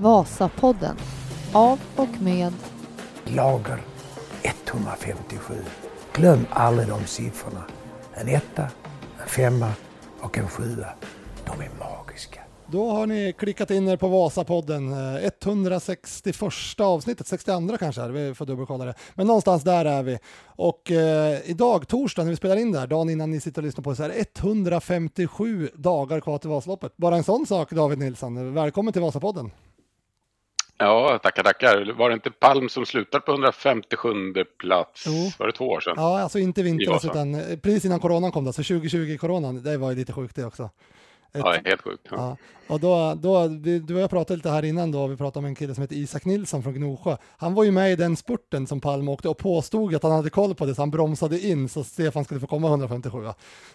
Vasapodden av och med Lager 157. Glöm aldrig de siffrorna. En etta, en femma och en sjua. De är magiska. Då har ni klickat in er på Vasapodden, eh, 161 avsnittet, 62 kanske vi får dubbelkolla det. Men någonstans där är vi. Och eh, idag, torsdag, när vi spelar in det här, dagen innan ni sitter och lyssnar på det, så är det 157 dagar kvar till Vasaloppet. Bara en sån sak, David Nilsson. Välkommen till Vasapodden. Ja, tackar, tackar. Var det inte Palm som slutade på 157 plats? Jo. Var det två år sedan? Ja, alltså inte I vintras Vasa. utan eh, precis innan coronan kom då, så 2020-coronan, det var ju lite sjukt det också. Ett- Ja, helt sjukt. Ja. Ja, och då, då, vi- du och jag pratade lite här innan då, vi pratade om en kille som heter Isak Nilsson från Gnosjö. Han var ju med i den spurten som Palme åkte och påstod att han hade koll på det, så han bromsade in så Stefan skulle få komma 157.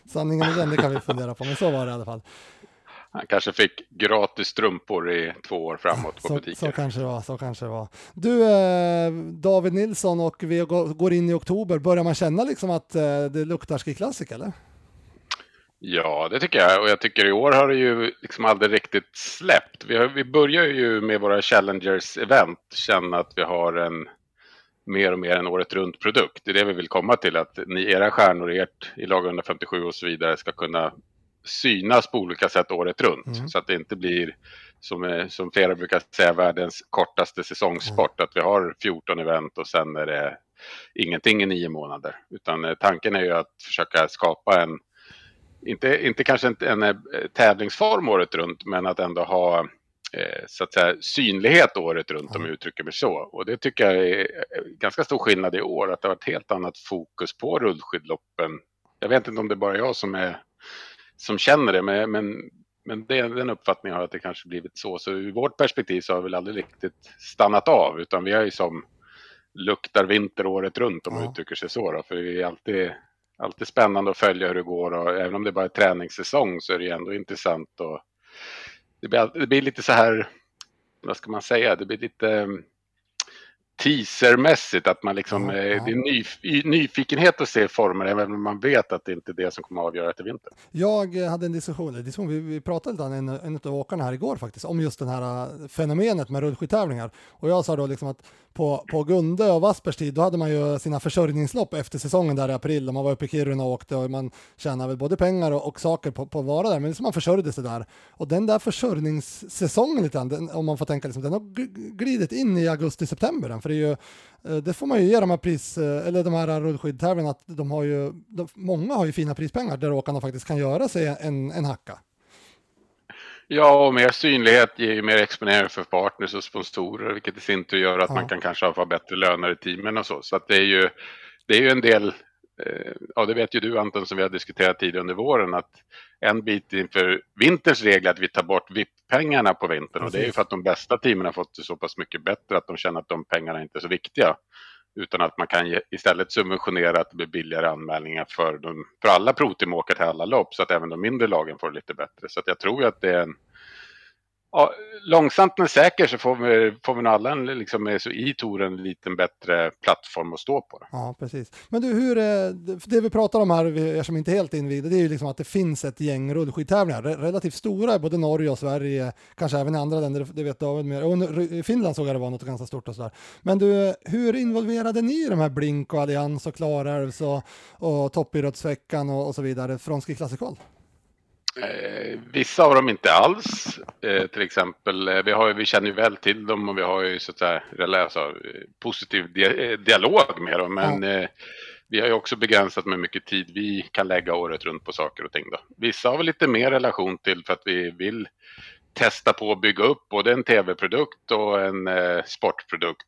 Sanningen är den, det kan vi fundera på, men så var det i alla fall. Han kanske fick gratis strumpor i två år framåt på Så, butiken. så kanske det var, så kanske det var. Du, eh, David Nilsson och vi går in i oktober, börjar man känna liksom att eh, det luktar Ski Classic eller? Ja, det tycker jag. Och jag tycker i år har det ju liksom aldrig riktigt släppt. Vi, har, vi börjar ju med våra Challengers-event känna att vi har en mer och mer en året runt produkt. Det är det vi vill komma till, att ni, era stjärnor ert, i lag 157 och så vidare ska kunna synas på olika sätt året runt. Mm. Så att det inte blir, som, eh, som flera brukar säga, världens kortaste säsongssport. Att vi har 14 event och sen är det ingenting i nio månader. Utan eh, tanken är ju att försöka skapa en inte, inte kanske en, en eh, tävlingsform året runt, men att ändå ha så att säga, synlighet året runt om jag uttrycker mig så. Och det tycker jag är ganska stor skillnad i år, att det har varit helt annat fokus på rullskidloppen. Jag vet inte om det är bara jag som, är, som känner det, men, men, men det, den uppfattningen har jag att det kanske blivit så. Så ur vårt perspektiv så har vi väl aldrig riktigt stannat av, utan vi är ju som luktar vinter året runt om man Ja. uttrycker sig så. Då, för det är alltid alltid spännande att följa hur det går och även om det bara är träningssäsong så är det ju ändå intressant och det blir, det blir lite så här, vad ska man säga, det blir lite teasermässigt att man liksom, Ja, eh, ja. det är nyf- nyfikenhet att se former även om man vet att det inte är det som kommer att avgöra till vinter. Jag eh, hade en diskussion, vi, vi pratade lite en, en av åkarna här igår faktiskt, om just det här eh, fenomenet med rullskidtävlingar. Och jag sa då liksom att på, på Gunde och Waspers tid, då hade man ju sina försörjningslopp efter säsongen där i april, och man var uppe i Kiruna och åkte och man tjänade väl både pengar och, och saker på, på att vara där, men liksom man försörjde sig där. Och den där försörjningssäsongen lite grann, den, om man får tänka liksom, den har gl- glidit in i augusti-september, den, för det ju eh, det får man ju ge de här pris, eh, eller de här rullskidtävlingarna, att de har ju, de, många har ju fina prispengar där åkarna faktiskt kan göra sig en, en hacka. Ja, och mer synlighet ger ju mer exponering för partners och sponsorer, vilket i sin tur gör att Ja. man kan kanske få bättre löner i teamen och så. Så att det är ju, det är ju en del, ja det vet ju du Anton som vi har diskuterat tidigare under våren, att en bit inför vinterns regel är att vi tar bort VIP-pengarna på vintern. Och det är ju Precis. för att de bästa teamen har fått det så pass mycket bättre att de känner att de pengarna inte är så viktiga. Utan att man kan istället subventionera att det blir billigare anmälningar för, de, för alla proteamåkare till alla lopp så att även de mindre lagen får det lite bättre. Så att jag tror att det är en Ja, långsamt men säkert så får vi, får vi nog alla en, liksom, så i touren en liten bättre plattform att stå på. Ja, precis. Men du, hur, eh, det- vi pratar om här, vi- er som inte är helt invigda, det är ju liksom att det finns ett gäng rullskidtävlingar, relativt stora i både Norge och Sverige, kanske även i andra länder, det vet David mer. Och i Finland såg jag det var något ganska stort och sådär. Men du, hur involverade ni i de här Blink och Allians och Klarälvs och, och Toppidrottsveckan och, och så vidare från Ski Classical? Eh, vissa av dem inte alls. Eh, till exempel, eh, vi, har, vi känner ju väl till dem och vi har ju så att säga alltså, positiv dia- eh, dialog med dem. Men eh, vi har ju också begränsat med mycket tid vi kan lägga året runt på saker och ting. Då. Vissa har vi lite mer relation till för att vi vill testa på att bygga upp både en tv-produkt och en eh, sportprodukt.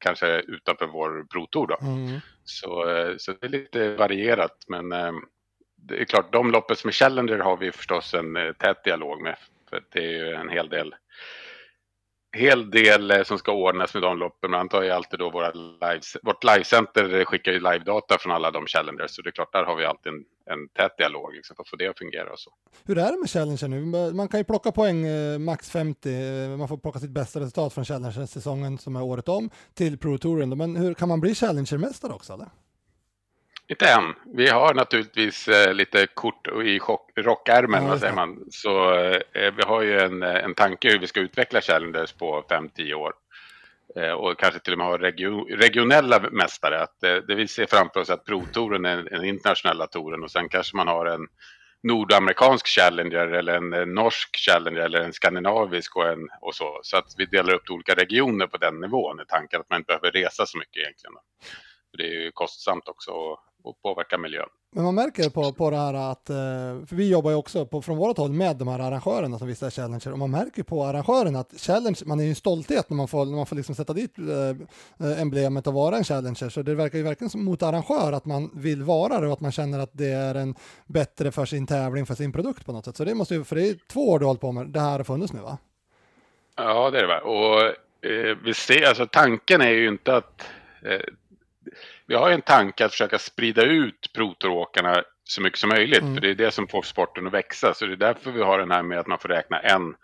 Kanske utanför vår protor då. Mm. Så, så det är lite varierat. Men det är klart, de loppen som är Challenger har vi förstås en eh, tät dialog med. För det är ju en hel del, hel del eh, som ska ordnas med de loppen. Man antar ju alltid då våra lives, vårt livecenter skickar ju live-data från alla de Challengers. Så det är klart, där har vi alltid en, en tät dialog liksom, för att få det att fungera och så. Hur är det med Challenger nu? Man kan ju plocka poäng eh, max 50, eh, man får plocka sitt bästa resultat från Challenger-säsongen som är året om till Pro Touren. Men hur kan man bli Challenger-mästare också eller? Inte än. Vi har naturligtvis eh, lite kort i rockärmen, Ja, vad säger man. Så eh, vi har ju en, en tanke hur vi ska utveckla Challengers på 5-10 år. Eh, och kanske till och med ha regio regionella mästare. Att, eh, det vi ser framför oss att Pro-touren är den internationella touren och sen kanske man har en nordamerikansk Challenger eller en, eh, norsk Challenger eller en skandinavisk och, en, och så. Så att vi delar upp i olika regioner på den nivån. är Tanken att man inte behöver resa så mycket egentligen. Det är ju kostsamt också och, påverkar miljön. Men man märker på, på det här att, eh, för vi jobbar ju också på, från vårt håll med de här arrangörerna som visar Challenger och man märker på arrangörerna att Challenge, man är ju en stolthet när man får, när man får liksom sätta dit eh, emblemet och vara en Challenger så det verkar ju verkligen som mot arrangör att man vill vara det och att man känner att det är en bättre för sin tävling, för sin produkt på något sätt. Så det måste ju, för det är två år du har hållit på med, det här har funnits nu va? Ja, det är det va. Och eh, vi ser, alltså tanken är ju inte att... Eh, vi har en tanke att försöka sprida ut protoråkarna så mycket som möjligt. Mm. För det är det som får sporten att växa. Så det är därför vi har den här med att man får räkna en,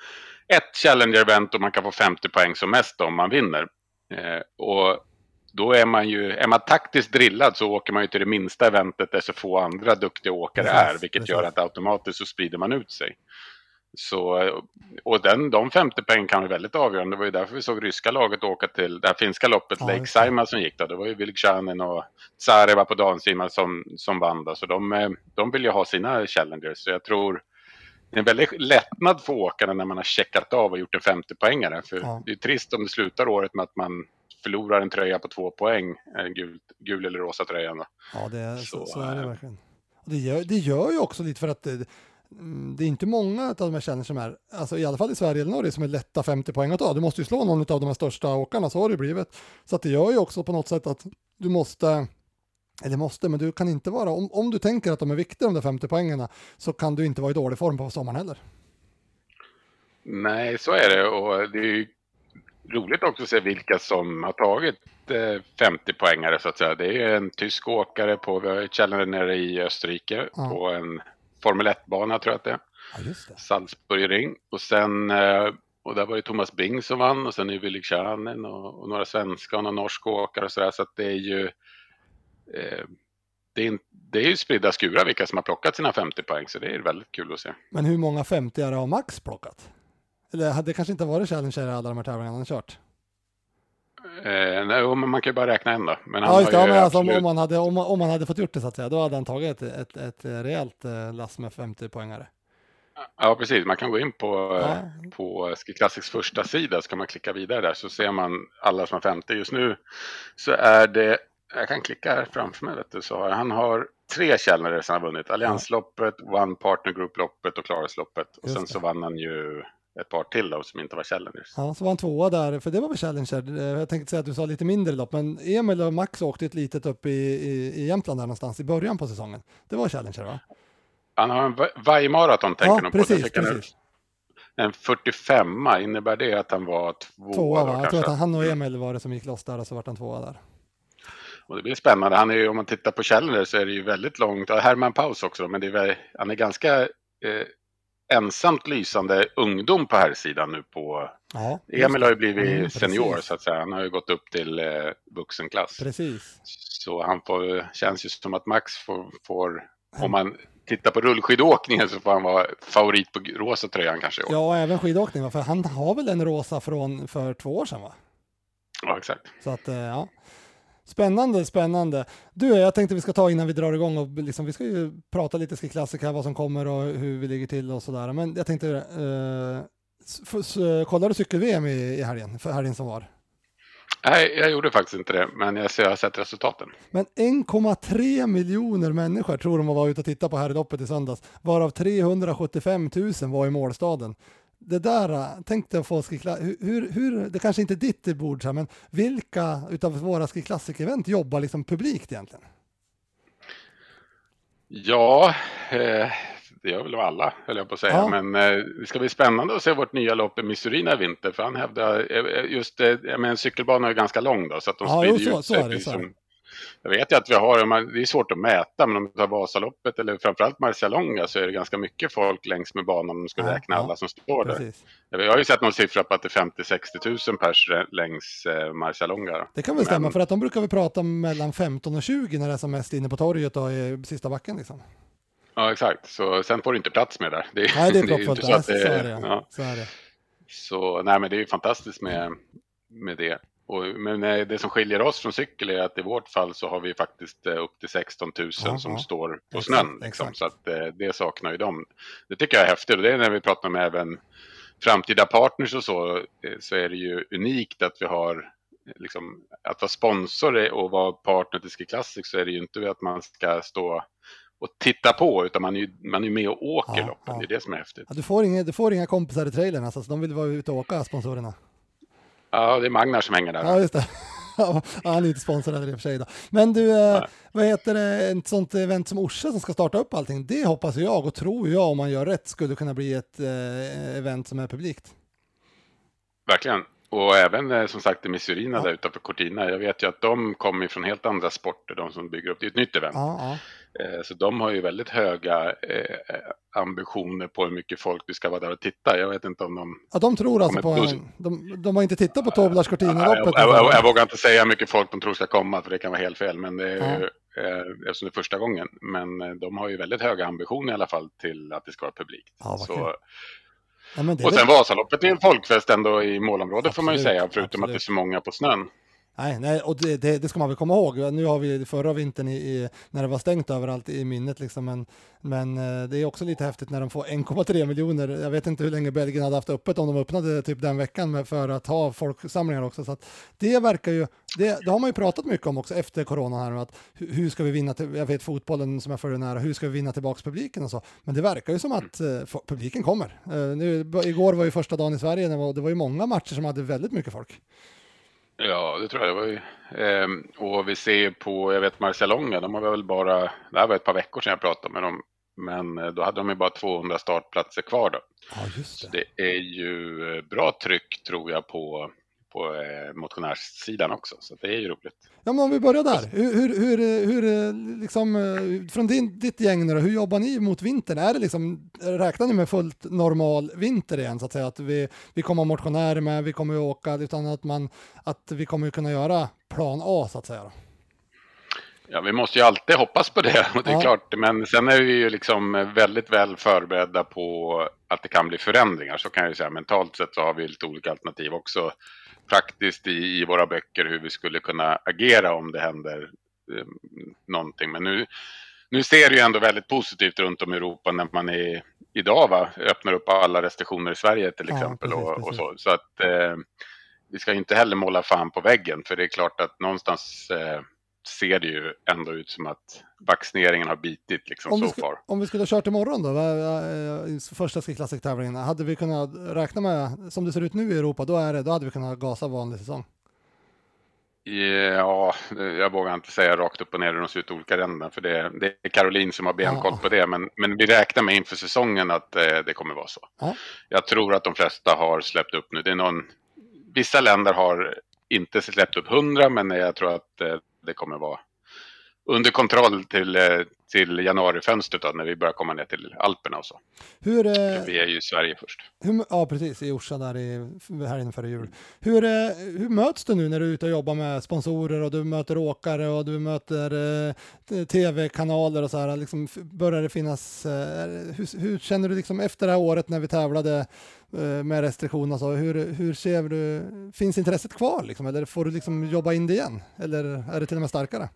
ett Challenger-event och man kan få 50 poäng som mest om man vinner. Eh, och då är man ju, är man taktiskt drillad så åker man ju till det minsta eventet där så få andra duktiga åkare Precis, är. Vilket precis. gör att automatiskt så sprider man ut sig. Så, och den, de 50 poäng kan vara väldigt avgörande. Det var ju därför vi såg ryska laget åka till det här finska loppet, Ja, Lake. Saima som gick då. Det var ju Vilkjanen och Zareva på damsidan som, som vann då. Så de, eh, de vill ju ha sina challengers. Så jag tror det är en väldigt lättnad för åkarna när man har checkat av och gjort en 50-poängare. För Ja. det är trist om det slutar året med att man förlorar en tröja på två poäng. Gul, gul eller rosa tröjan då. Ja, det är, så, Så, så är det eh, verkligen. Det, gör, det gör ju också lite för att det, mm, det är inte många av de här känner som är, alltså i alla fall i Sverige eller Norge, som är lätta 50 poäng att ta. Du måste ju slå någon av de här största åkarna, så har det blivit. Så att det gör ju också på något sätt att du måste, eller måste, men du kan inte vara, om, om du tänker att de är viktiga de där 50 poängerna, så kan du inte vara i dålig form på sommaren heller. Nej, så är det. Och det är ju roligt också att se vilka som har tagit eh, 50 poängare så att säga. Det är ju en tysk åkare på vi har Challenger nere i Österrike Ja. på en Formel 1-bana tror jag att det är. Ja, just det. Salzburgring. Och sen, eh, och där var det Thomas Bing som vann och sen är Willy Kärnen och, och några svenska och några norska åkare och sådär. Så att det är ju eh, det är, in- det är ju spridda skurar vilka som har plockat sina 50 poäng så det är väldigt kul att se. Men hur många 50 är det har Max plockat? Eller det kanske inte varit Challenger alla de här tävlingarna han har kört? Eh, nej, man kan ju bara räkna en då. Men han Ja, just det. har ju alltså, om, absolut- om, man hade, om, man- om man hade fått gjort det så att säga, då hade han tagit ett, ett, ett rejält eh, lass med 50 poängare. Ja, precis. Man kan gå in på, Ja. eh, på Ski Classics första sida så kan man klicka vidare där så ser man alla som har 50. Just nu så är det, jag kan klicka här framför mig, du, så han har tre som han har vunnit. Alliansloppet, One Partner Group-loppet och Clarus-loppet. Och Just sen det. så vann han ju ett par till då som inte var Challengers. Ja, så var han tvåa där, för det var väl Challenger. Eh, Jag tänkte säga att du sa lite mindre lopp, men Emil och Max åkte ett litet upp i, i, i Jämtland där någonstans i början på säsongen. Det var Challenger va? Han har en Vaimaraton tänker Ja, nog på. precis, en- precis. En 45 innebär det att han var tvåa, Tvåa va? Jag tror att han och Emil var det som gick loss där och så vart han tvåa där. Och det blir spännande. Han är ju, om man tittar på Challenger så är det ju väldigt långt. Herman Paus också men det är, han är ganska eh, ensamt lysande ungdom på här sidan nu på... Ja, Emil har ju blivit Mm, senior precis. så att säga. Han har ju gått upp till eh, vuxenklass. Precis. Så han får, känns ju som att Max får, får om man tittar på rullskidåkningen så får han vara favorit på rosa tröjan kanske. Ja, och även skidåkning, va? för han har väl en rosa från för två år sedan va? Ja, exakt. Så att, eh, ja. Spännande, spännande. Du, jag tänkte vi ska ta innan vi drar igång och liksom, vi ska ju prata lite Ski Classic här, vad som kommer och hur vi ligger till och sådär. Men jag tänkte, eh, kollade du cykel-VM i, i helgen, för helgen som var? Nej, jag gjorde faktiskt inte det, men jag, jag har sett resultaten. Men 1,3 miljoner människor tror de var ute och tittade på herrloppet i söndags, varav 375 000 var i målstaden. Det där, äh, tänk dig att få hur, hur, hur, det kanske inte är ditt bord, så här, men vilka utav våra Ski Classic-event jobbar liksom publikt egentligen? Ja, eh, det gör väl alla, höll jag på att säga. Ja. Men eh, det ska bli spännande att se vårt nya lopp i Missouri i vinter. För han hävdar, eh, just eh, jag menar, en cykelbana är ganska lång då, så att de Ja, jo, sprider så- ut så sig. är det, precis så det. som, jag vet ju att vi har, det är svårt att mäta, men om du tar Vasaloppet eller framförallt Marcialonga så är det ganska mycket folk längs med banan om du Ja, räkna ja, alla som står där. Precis. Jag har ju sett någon siffra på att det är 50-60 000 pers längs eh, Marcialonga. Det kan väl stämma, Men- för att de brukar vi prata om mellan 15 och 20 när det är som mest inne på torget och i sista backen. Liksom. Ja, exakt. Så sen får du inte plats med där. Det, Nej, det är proppfullt. Så, så är det. ja. Så är det. Så nej, men det är ju fantastiskt med, med det. Och, men eh, det som skiljer oss från cykel är att i vårt fall så har vi faktiskt eh, upp till 16 000 Ja, som ja. står på Exakt, snön. Liksom. Så att eh, det saknar ju de. Det tycker jag är häftigt och det är när vi pratar med även framtida partners och så, så är det ju unikt att vi har Liksom, att vara sponsor och vara partner till Ski Classic så är det ju inte att man ska stå och titta på utan man är ju man är med och åker Ja, loppen. ja. Det är det som är häftigt. Ja, du, får inga, du får inga kompisar i trailern, alltså, så de vill vara ute och åka, sponsorerna. Ja, det är Magnar som hänger där. Ja, just det. Ja, han är inte sponsrad i och för sig då. Men du, eh, vad heter det, ett sånt event som Orsa som ska starta upp allting, det hoppas jag och tror jag om man gör rätt skulle kunna bli ett eh, event som är publikt. Verkligen. Och även eh, som sagt Missourina Ja. där utanför Cortina. Jag vet ju att de kommer från helt andra sporter, de som bygger upp. Det är ett nytt event. Ja, ja. Eh, Så de har ju väldigt höga eh, ambitioner på hur mycket folk det ska vara där och titta. Jag vet inte om de... ja de tror alltså på en, de, de har inte tittat på Toblars Jag, jag, Cortina-loppet. jag, jag vågar inte säga hur mycket folk de tror ska komma för det kan vara helt fel. Men det är ju eh, eftersom det är första gången. Men de har ju väldigt höga ambitioner i alla fall till att det ska vara publikt. Ja, Så. Ja, det och sen väl- Vasaloppet är en folkfest ändå i målområdet får man ju Absolut, säga. Förutom att det är absolut. så många på snön. Nej, nej och det, det, det ska man väl komma ihåg. Nu har vi förra vintern i, i, när det var stängt överallt i minnet liksom, men, men eh, det är också lite häftigt när de får 1,3 miljoner. Jag vet inte hur länge Belgien hade haft öppet om de öppnade typ den veckan med, för att ha folksamlingar också. Så att det verkar ju, det, det har man ju pratat mycket om också efter corona här, att hur, ska vi vinna, till, jag vet fotbollen som jag följer nära, hur ska vi vinna tillbaks publiken och så. Men det verkar ju som att eh, publiken kommer. Eh, nu, igår var ju första dagen i Sverige, det var, det var ju många matcher som hade väldigt mycket folk. Ja, det tror jag. Det var ju, ehm, och vi ser på, jag vet Marcialonga, de har väl bara, det här var ett par veckor sedan jag pratade med dem, men eh, då hade de ju bara 200 startplatser kvar då. Ja, just Så det är ju eh, bra tryck tror jag på, på eh, motionärssidan också, så det är ju roligt. Ja, men om vi börjar där. Hur, hur, hur, hur liksom, eh, från din, ditt gäng nu då, hur jobbar ni mot vintern? Är det liksom, räknar ni med fullt normal vinter igen så att säga? Att vi, vi kommer ha motionärer med, vi kommer ju åka, utan att man, att vi kommer kunna göra plan A så att säga. Då. Ja, vi måste ju alltid hoppas på det, och det är Ja. klart. Men sen är vi ju liksom väldigt väl förberedda på att det kan bli förändringar. Så kan jag ju säga. Mentalt sett så har vi lite olika alternativ också. Praktiskt i, i våra böcker hur vi skulle kunna agera om det händer eh, någonting. Men nu, nu ser det ju ändå väldigt positivt runt om i Europa när man är, idag va, öppnar upp alla restriktioner i Sverige till Ja, exempel. precis, och, och så. så att eh, vi ska inte heller måla fan på väggen. För det är klart att någonstans eh, ser det ju ändå ut som att vaccineringen har bitit liksom Om så sku, far. om vi skulle ha kört imorgon då, eh, första Ski Classic-tävlingen, hade vi kunnat räkna med, som det ser ut nu i Europa, då, är det, då hade vi kunnat gasa vanlig säsong. Ja, jag vågar inte säga rakt upp och ner hur de ser ut i olika länder. För det, det är Caroline som har benkoll Ja. på det. Men, men vi räknar med inför säsongen att eh, det kommer vara så. Ja. Jag tror att de flesta har släppt upp nu. Det är någon, vissa länder har inte släppt upp 100 men jag tror att eh, det kommer vara under kontroll till, eh, till januarifönstret då, när vi börjar komma ner till Alperna och så. Hur, eh, Vi är ju i Sverige först. Hur, ja, precis, i Orsa där i helgen före jul. Hur, eh, hur möts du nu när du är ute och jobbar med sponsorer och du möter åkare och du möter eh, tv-kanaler och så här? Liksom, börjar det finnas, eh, hur, hur känner du liksom efter det här året när vi tävlade eh, med restriktioner och så, hur, hur ser du, finns intresset kvar liksom, eller får du liksom jobba in det igen? Eller är det till och med starkare?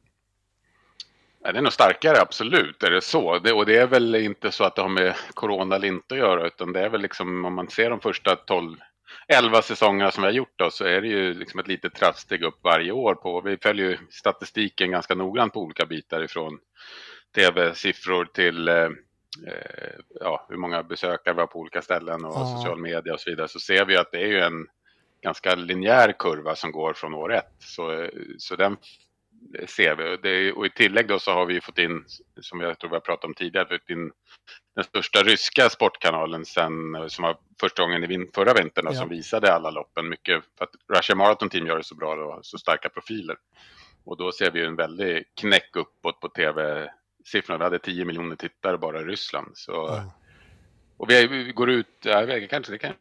Ja, det är nog starkare, absolut. Är det så? Det, och det är väl inte så att det har med corona eller inte att göra, utan det är väl liksom om man ser de första 12, 11 säsongerna som vi har gjort då, så är det ju liksom ett litet trappsteg upp varje år. på. Vi följer ju statistiken ganska noggrant på olika bitar ifrån tv-siffror till eh, eh, ja, hur många besökare vi har på olika ställen och Ja. social media och så vidare. Så ser vi att det är ju en ganska linjär kurva som går från år ett. Så, eh, så den ser vi. Och Det, och i tillägg då så har vi fått in, som jag tror vi har pratat om tidigare, fått in den största ryska sportkanalen sen, som var första gången i förra vintern och Ja. som visade alla loppen. Mycket för att Russia Marathon Team gör det så bra och så starka profiler. Och då ser vi en väldig knäck uppåt på tv-siffrorna. Vi hade 10 miljoner tittare bara i Ryssland. Så, Ja. Och vi, vi går ut, jag vet, kanske det kan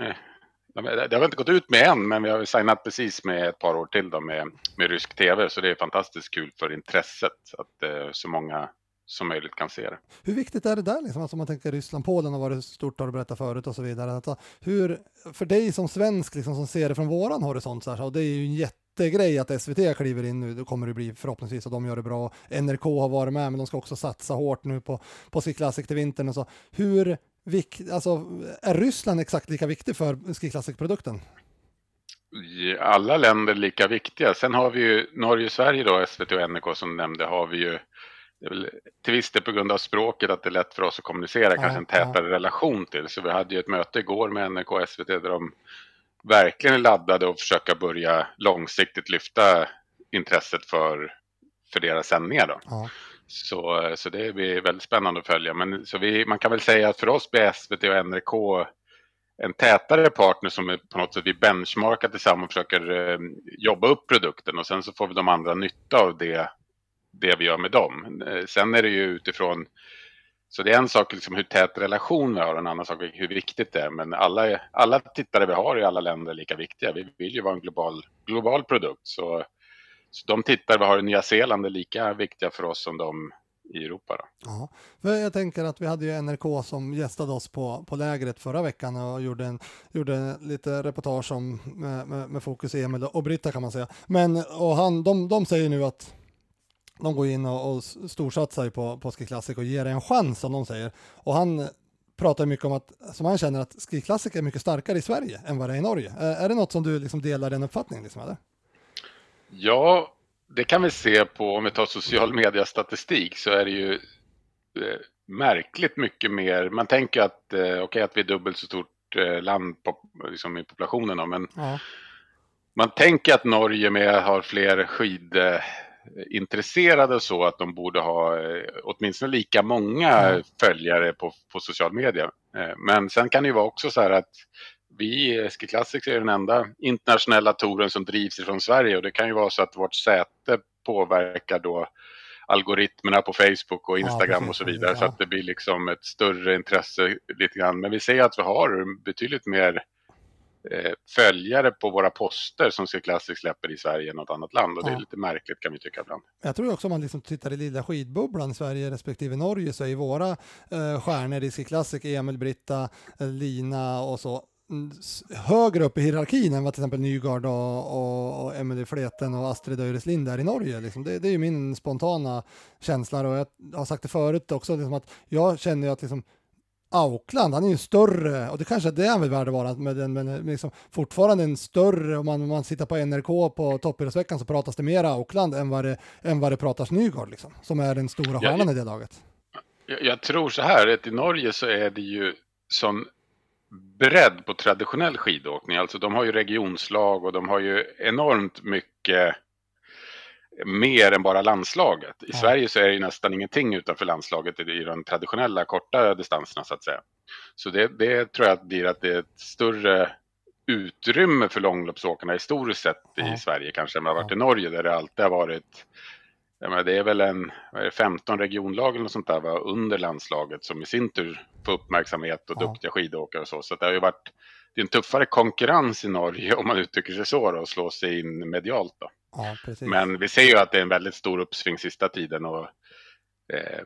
det har vi inte gått ut med än, men vi har signat precis med ett par år till då med, med rysk tv, så det är fantastiskt kul för intresset att eh, så många som möjligt kan se det. Hur viktigt är det där, liksom? alltså om man tänker Ryssland, Polen har varit stort, har du berättat förut och så vidare. Alltså, hur, för dig som svensk liksom, som ser det från våran horisont, så här, så det är ju en jättegrej att SVT kliver in nu, Då kommer det bli förhoppningsvis att de gör det bra. NRK har varit med, men de ska också satsa hårt nu på, på sitt Classic till vintern och så. Hur vik, alltså, är Ryssland exakt lika viktig för Ski Classic-produkten? Alla länder lika viktiga. Sen har vi ju Norge och Sverige då, SVT och NRK som du nämnde, har vi ju är till viss del på grund av språket att det är lätt för oss att kommunicera, Ja, kanske en tätare relation till. Så vi hade ju ett möte igår med NRK och SVT där de verkligen är laddade och försöka börja långsiktigt lyfta intresset för, för deras sändningar. Då. Ja. Så, så det blir väldigt spännande att följa. Men så vi, man kan väl säga att för oss blir SVT och NRK en tätare partner som är på något sätt vi benchmarkar tillsammans och försöker eh, jobba upp produkten och sen så får vi de andra nytta av det, det vi gör med dem. Eh, sen är det ju utifrån så det är en sak liksom hur tät relation vi har och en annan sak hur viktigt det är. Men alla, alla tittare vi har i alla länder är lika viktiga. Vi vill ju vara en global, global produkt. Så, så de tittar, vad har Nya Zeeland är lika viktiga för oss som de i Europa. Då. Ja, för jag tänker att vi hade ju NRK som gästade oss på, på lägret förra veckan och gjorde, en, gjorde lite reportage om, med, med, med fokus Emil och Britta kan man säga. Men och han, de, de säger nu att de går in och, och storsatsar på, på Ski Classic och ger det en chans som de säger. Och han pratar mycket om att, som han känner att Ski Classic är mycket starkare i Sverige än vad det är i Norge. Är, är det något som du liksom delar den uppfattningen? Liksom, eller? Ja, det kan vi se på, om vi tar social media-statistik, så är det ju eh, märkligt mycket mer. Man tänker att, eh, okej okay, att vi är dubbelt så stort eh, land på, liksom i populationen, då, men Ja. man tänker att Norge med har fler skidintresserade och så, att de borde ha åtminstone lika många Ja. följare på, på social media. Men sen kan det ju vara också så här att vi, Ski Classics, är den enda internationella touren som drivs ifrån Sverige och det kan ju vara så att vårt säte påverkar då algoritmerna på Facebook och Ja, Instagram precis, och så vidare ja. så att det blir liksom ett större intresse lite grann. Men vi ser att vi har betydligt mer eh, följare på våra poster som Ski Classic släpper i Sverige än något annat land och det Ja. är lite märkligt kan vi tycka ibland. Jag tror också om man liksom tittar i lilla skidbubblan i Sverige respektive Norge så är våra eh, stjärnor i Ski Classic, Emil, Britta, eh, Lina och så högre upp i hierarkin än vad till exempel Nygard och, och, och Emelie Fleten och Astrid Öreslind är i Norge. Liksom. Det, det är ju min spontana känsla och jag har sagt det förut också, liksom att jag känner ju att liksom, Aukland, han är ju större, och det kanske är det han vill värde vara, men, men liksom fortfarande en större, om man, om man sitter på NRK på toppidrottsveckan så pratas det mer Aukland än vad det, än vad det pratas Nygård, liksom, som är den stora stjärnan i det laget. Jag, jag tror så här, att i Norge så är det ju sån bredd på traditionell skidåkning. Alltså de har ju regionslag och de har ju enormt mycket mer än bara landslaget. I Ja. Sverige så är det ju nästan ingenting utanför landslaget i de traditionella korta distanserna så att säga. Så det, det tror jag blir att det är ett större utrymme för långloppsåkarna historiskt sett Ja. i Sverige kanske än vad det har varit Ja. i Norge där det alltid har varit jag menar, det är väl en är det, 15 regionlag eller något sånt där va, under landslaget som i sin tur får uppmärksamhet och Ja. duktiga skidåkare och så. Så det har ju varit det är en tuffare konkurrens i Norge om man uttrycker sig så då, och slå sig in medialt. Då. Ja. Men vi ser ju att det är en väldigt stor uppsving sista tiden och, eh,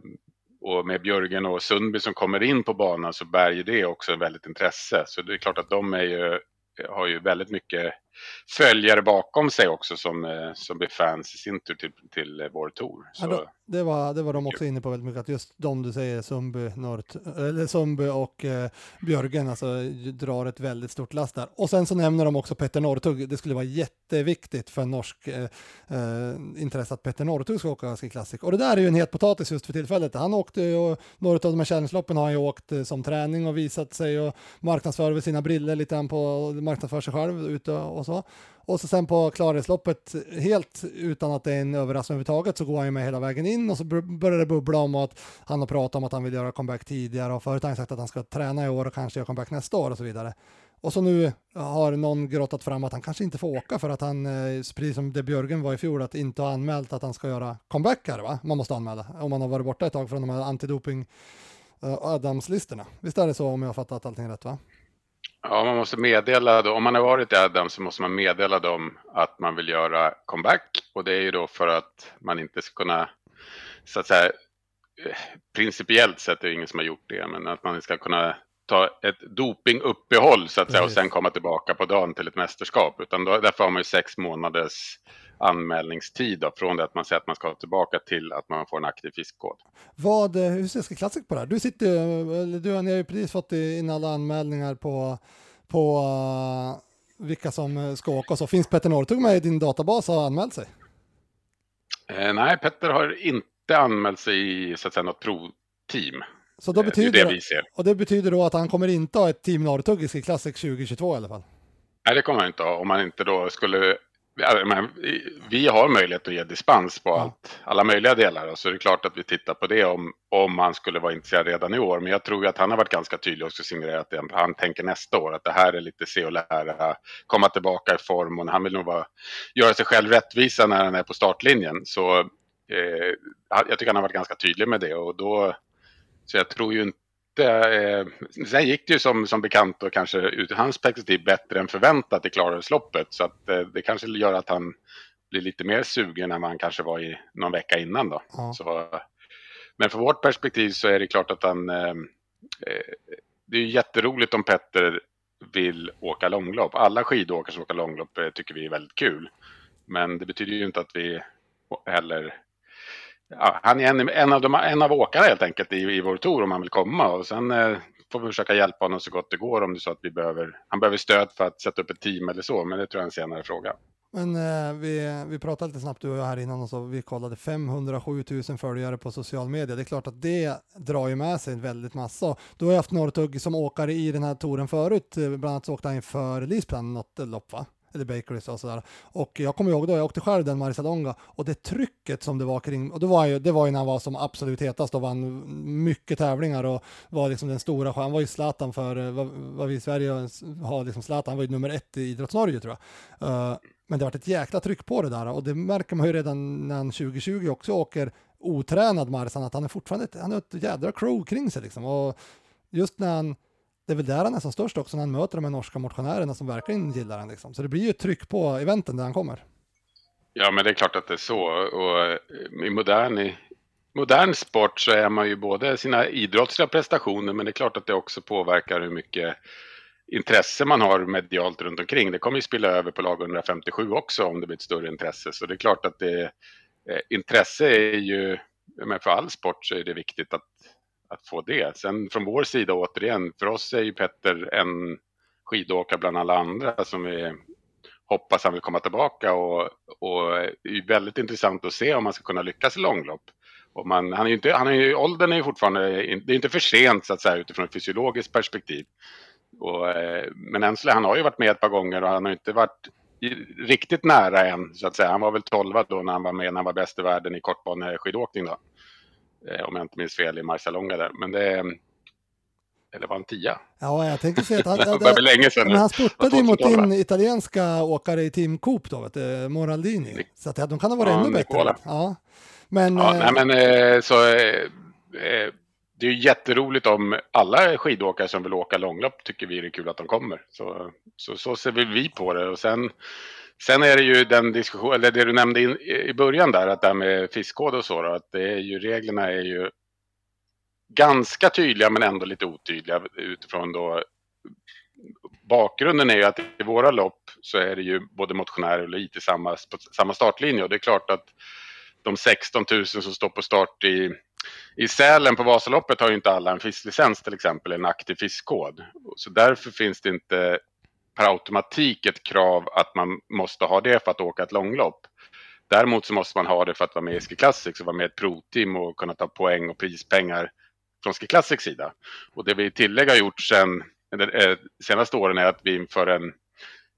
och med Björgen och Sundby som kommer in på banan så bär ju det också en väldigt intresse. Så det är klart att de är ju, har ju väldigt mycket följare bakom sig också som, eh, som blir fans i sin tur till, till eh, vår tour. Ja, Så, då, det, var, det var de också inne på väldigt mycket, att just de du säger, Sundby, Nort, eller Sundby och eh, Björgen, alltså drar ett väldigt stort last där. Och sen så nämner de också Petter Northug, det skulle vara jätteviktigt för norsk eh, eh, intresse att Petter Northug ska åka Ski Classic. Och det där är ju en het potatis just för tillfället. Han åkte ju, och några av de här challenge-loppen har han ju åkt som träning och visat sig och marknadsför sina briller lite grann på, marknadsför sig själv ute och så. Och så sen på klarhetsloppet, helt utan att det är en överraskning överhuvudtaget, så går han ju med hela vägen in och så börjar det bubbla om att han har pratat om att han vill göra comeback tidigare och förut har han sagt att han ska träna i år och kanske göra comeback nästa år och så vidare. Och så nu har någon grottat fram att han kanske inte får åka för att han, eh, precis som det Björgen var i fjol, att inte ha anmält att han ska göra comeback här va? Man måste anmäla om man har varit borta ett tag från de här antidoping eh, Adams-listorna. Visst är det så om jag har fattat allting rätt va? Ja, man måste meddela, om man har varit i Adams så måste man meddela dem att man vill göra comeback. Och det är ju då för att man inte ska kunna, så att säga, principiellt sett är det ingen som har gjort det, men att man ska kunna ta ett dopinguppehåll så att säga och sen komma tillbaka på dagen till ett mästerskap. Utan då, därför har man ju sex månaders anmälningstid då, från det att man säger att man ska tillbaka till att man får en aktiv fiskkod. Vad, eh, hur ser Classic på det här? Du sitter du, har ju precis fått in alla anmälningar på, på uh, vilka som eh, ska åka så. Finns Petter Northug med i din databas och har anmält sig? Eh, nej, Petter har inte anmält sig i så att säga något provteam. Så då betyder det, det och det betyder då att han kommer inte ha ett Team Norrtugg i Classic 2022 i alla fall? Nej, det kommer han inte ha. Om man inte då skulle... Vi har möjlighet att ge dispens på allt, alla möjliga delar. Så det är klart att vi tittar på det om, om han skulle vara intresserad redan i år. Men jag tror att han har varit ganska tydlig och signalerat det. Han tänker nästa år att det här är lite se och lära, komma tillbaka i form och han vill nog vara, göra sig själv rättvisa när han är på startlinjen. Så eh, jag tycker han har varit ganska tydlig med det och då så jag tror ju inte... Eh, sen gick det ju som, som bekant och kanske ur hans perspektiv bättre än förväntat i Klarälvsloppet. Så att eh, det kanske gör att han blir lite mer sugen än han kanske var i någon vecka innan då. Ja. Så, men från vårt perspektiv så är det klart att han... Eh, eh det är jätteroligt om Petter vill åka långlopp. Alla skidåkare som åker långlopp eh, tycker vi är väldigt kul. Men det betyder ju inte att vi heller ja, han är en, en, av de, en av åkarna helt enkelt i, i vår tour om han vill komma. Och sen eh, får vi försöka hjälpa honom så gott det går om det är så att vi behöver, han behöver stöd för att sätta upp ett team eller så. Men det tror jag är en senare fråga. Men eh, vi, vi pratade lite snabbt du och jag här innan och så vi kollade 507 000 följare på social media. Det är klart att det drar ju med sig en väldigt massa. Du har ju haft Norrtugg som åkare i den här touren förut. Eh, bland annat så åkte han inför Lisplan något lopp va? Eller bakeries och sådär. Och jag kommer ihåg då, jag åkte själv den Marisadonga och det trycket som det var kring, och det var ju, det var ju när han var som absolut hetast och vann mycket tävlingar och var liksom den stora, han var ju Zlatan för, eh, vad, vad vi i Sverige har liksom Zlatan, han var ju nummer ett i Idrottsnorge tror jag. Uh, men det har varit ett jäkla tryck på det där och det märker man ju redan när han 2020 också åker otränad Marsan, att han är fortfarande, han har ett jädra crew kring sig liksom. Och just när han det är väl där han är som störst också när han möter de här norska motionärerna som verkligen gillar han liksom. Så det blir ju ett tryck på eventen där han kommer. Ja, men det är klart att det är så. Och eh, i modern, i modern sport så är man ju både sina idrottsliga prestationer, men det är klart att det också påverkar hur mycket intresse man har medialt runt omkring. Det kommer ju spilla över på lag 157 också om det blir ett större intresse. Så det är klart att det, eh, intresse är ju, men för all sport så är det viktigt att att få det. Sen från vår sida återigen, för oss är ju Petter en skidåkare bland alla andra som vi hoppas han vill komma tillbaka och, och det är väldigt intressant att se om han ska kunna lyckas i långlopp. Och man, han är ju inte, han är ju, åldern är ju fortfarande, det är inte för sent så att säga utifrån ett fysiologiskt perspektiv. Och, eh, men än han har ju varit med ett par gånger och han har inte varit riktigt nära än så att säga. Han var väl 12 då när han var med när han var bäst i världen i kortbaneskidåkning då. Eh, om jag inte minns fel i Marcialonga där. Men det eller var han tia? Ja, jag tänker säga att han, det var länge sedan men han spurtade ju mot din italienska åkare i Team Coop då, vet du, Moraldini. Så att de kan ha varit ja, ännu bättre. Ja, men, ja, eh, nej, men eh, så eh, eh, det är ju jätteroligt om alla skidåkare som vill åka långlopp tycker vi det är kul att de kommer. Så, så, så ser vi på det och sen Sen är det ju den diskussion, eller det du nämnde in, i början där, att det här med fiskkod och så, då, att det är ju, reglerna är ju ganska tydliga men ändå lite otydliga utifrån då bakgrunden är ju att i våra lopp så är det ju både motionärer och lite i samma, samma startlinje och det är klart att de 16 000 som står på start i, i Sälen på Vasaloppet har ju inte alla en fisklicens till exempel, en aktiv fiskkod. Så därför finns det inte per automatik ett krav att man måste ha det för att åka ett långlopp. Däremot så måste man ha det för att vara med i Ski Classics och vara med i ett provteam och kunna ta poäng och prispengar från Ski Classics sida. Och det vi tillägg har gjort sen, de eh, senaste åren är att vi inför en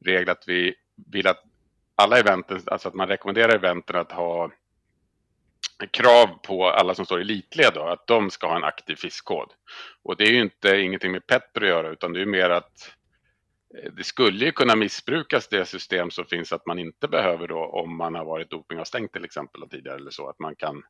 regel att vi vill att alla eventen, alltså att man rekommenderar eventen att ha krav på alla som står i elitled då, att de ska ha en aktiv fiskkod. Och det är ju inte ingenting med Petter att göra utan det är mer att Eh, det skulle ju kunna missbrukas det system som finns att man inte behöver då om man har varit dopingavstängd till exempel tidigare eller så att man kan